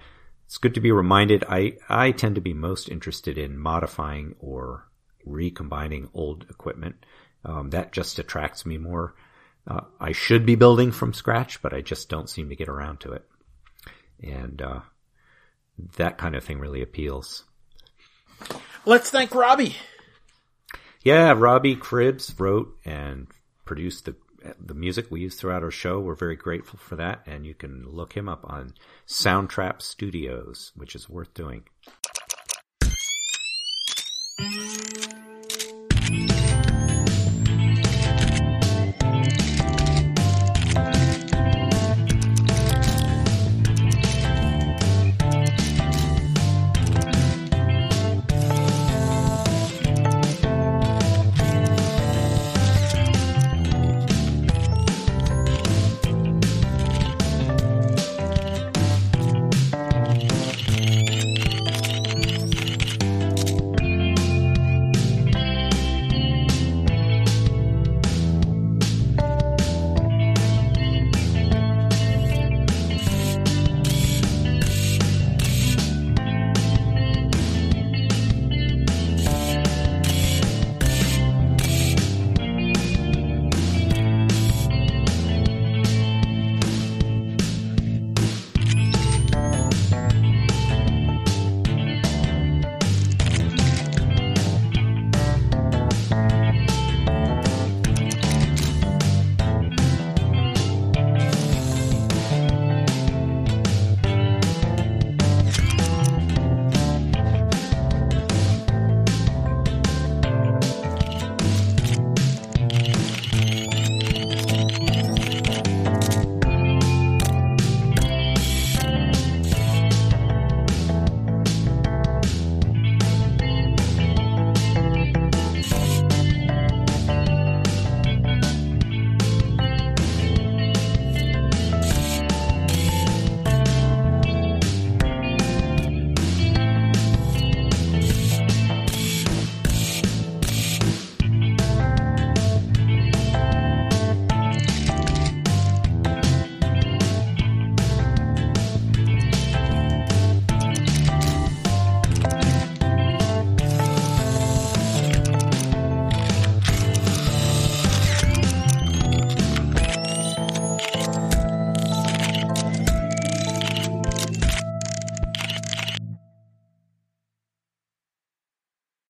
it's good to be reminded. I I tend to be most interested in modifying or recombining old equipment. Um, that just attracts me more. Uh, I should be building from scratch, but I just don't seem to get around to it. And uh, that kind of thing really appeals. Let's thank Robbie. Yeah, Robbie Cribbs wrote and produced the the music we use throughout our show. We're very grateful for that, and you can look him up on Soundtrap Studios, which is worth doing.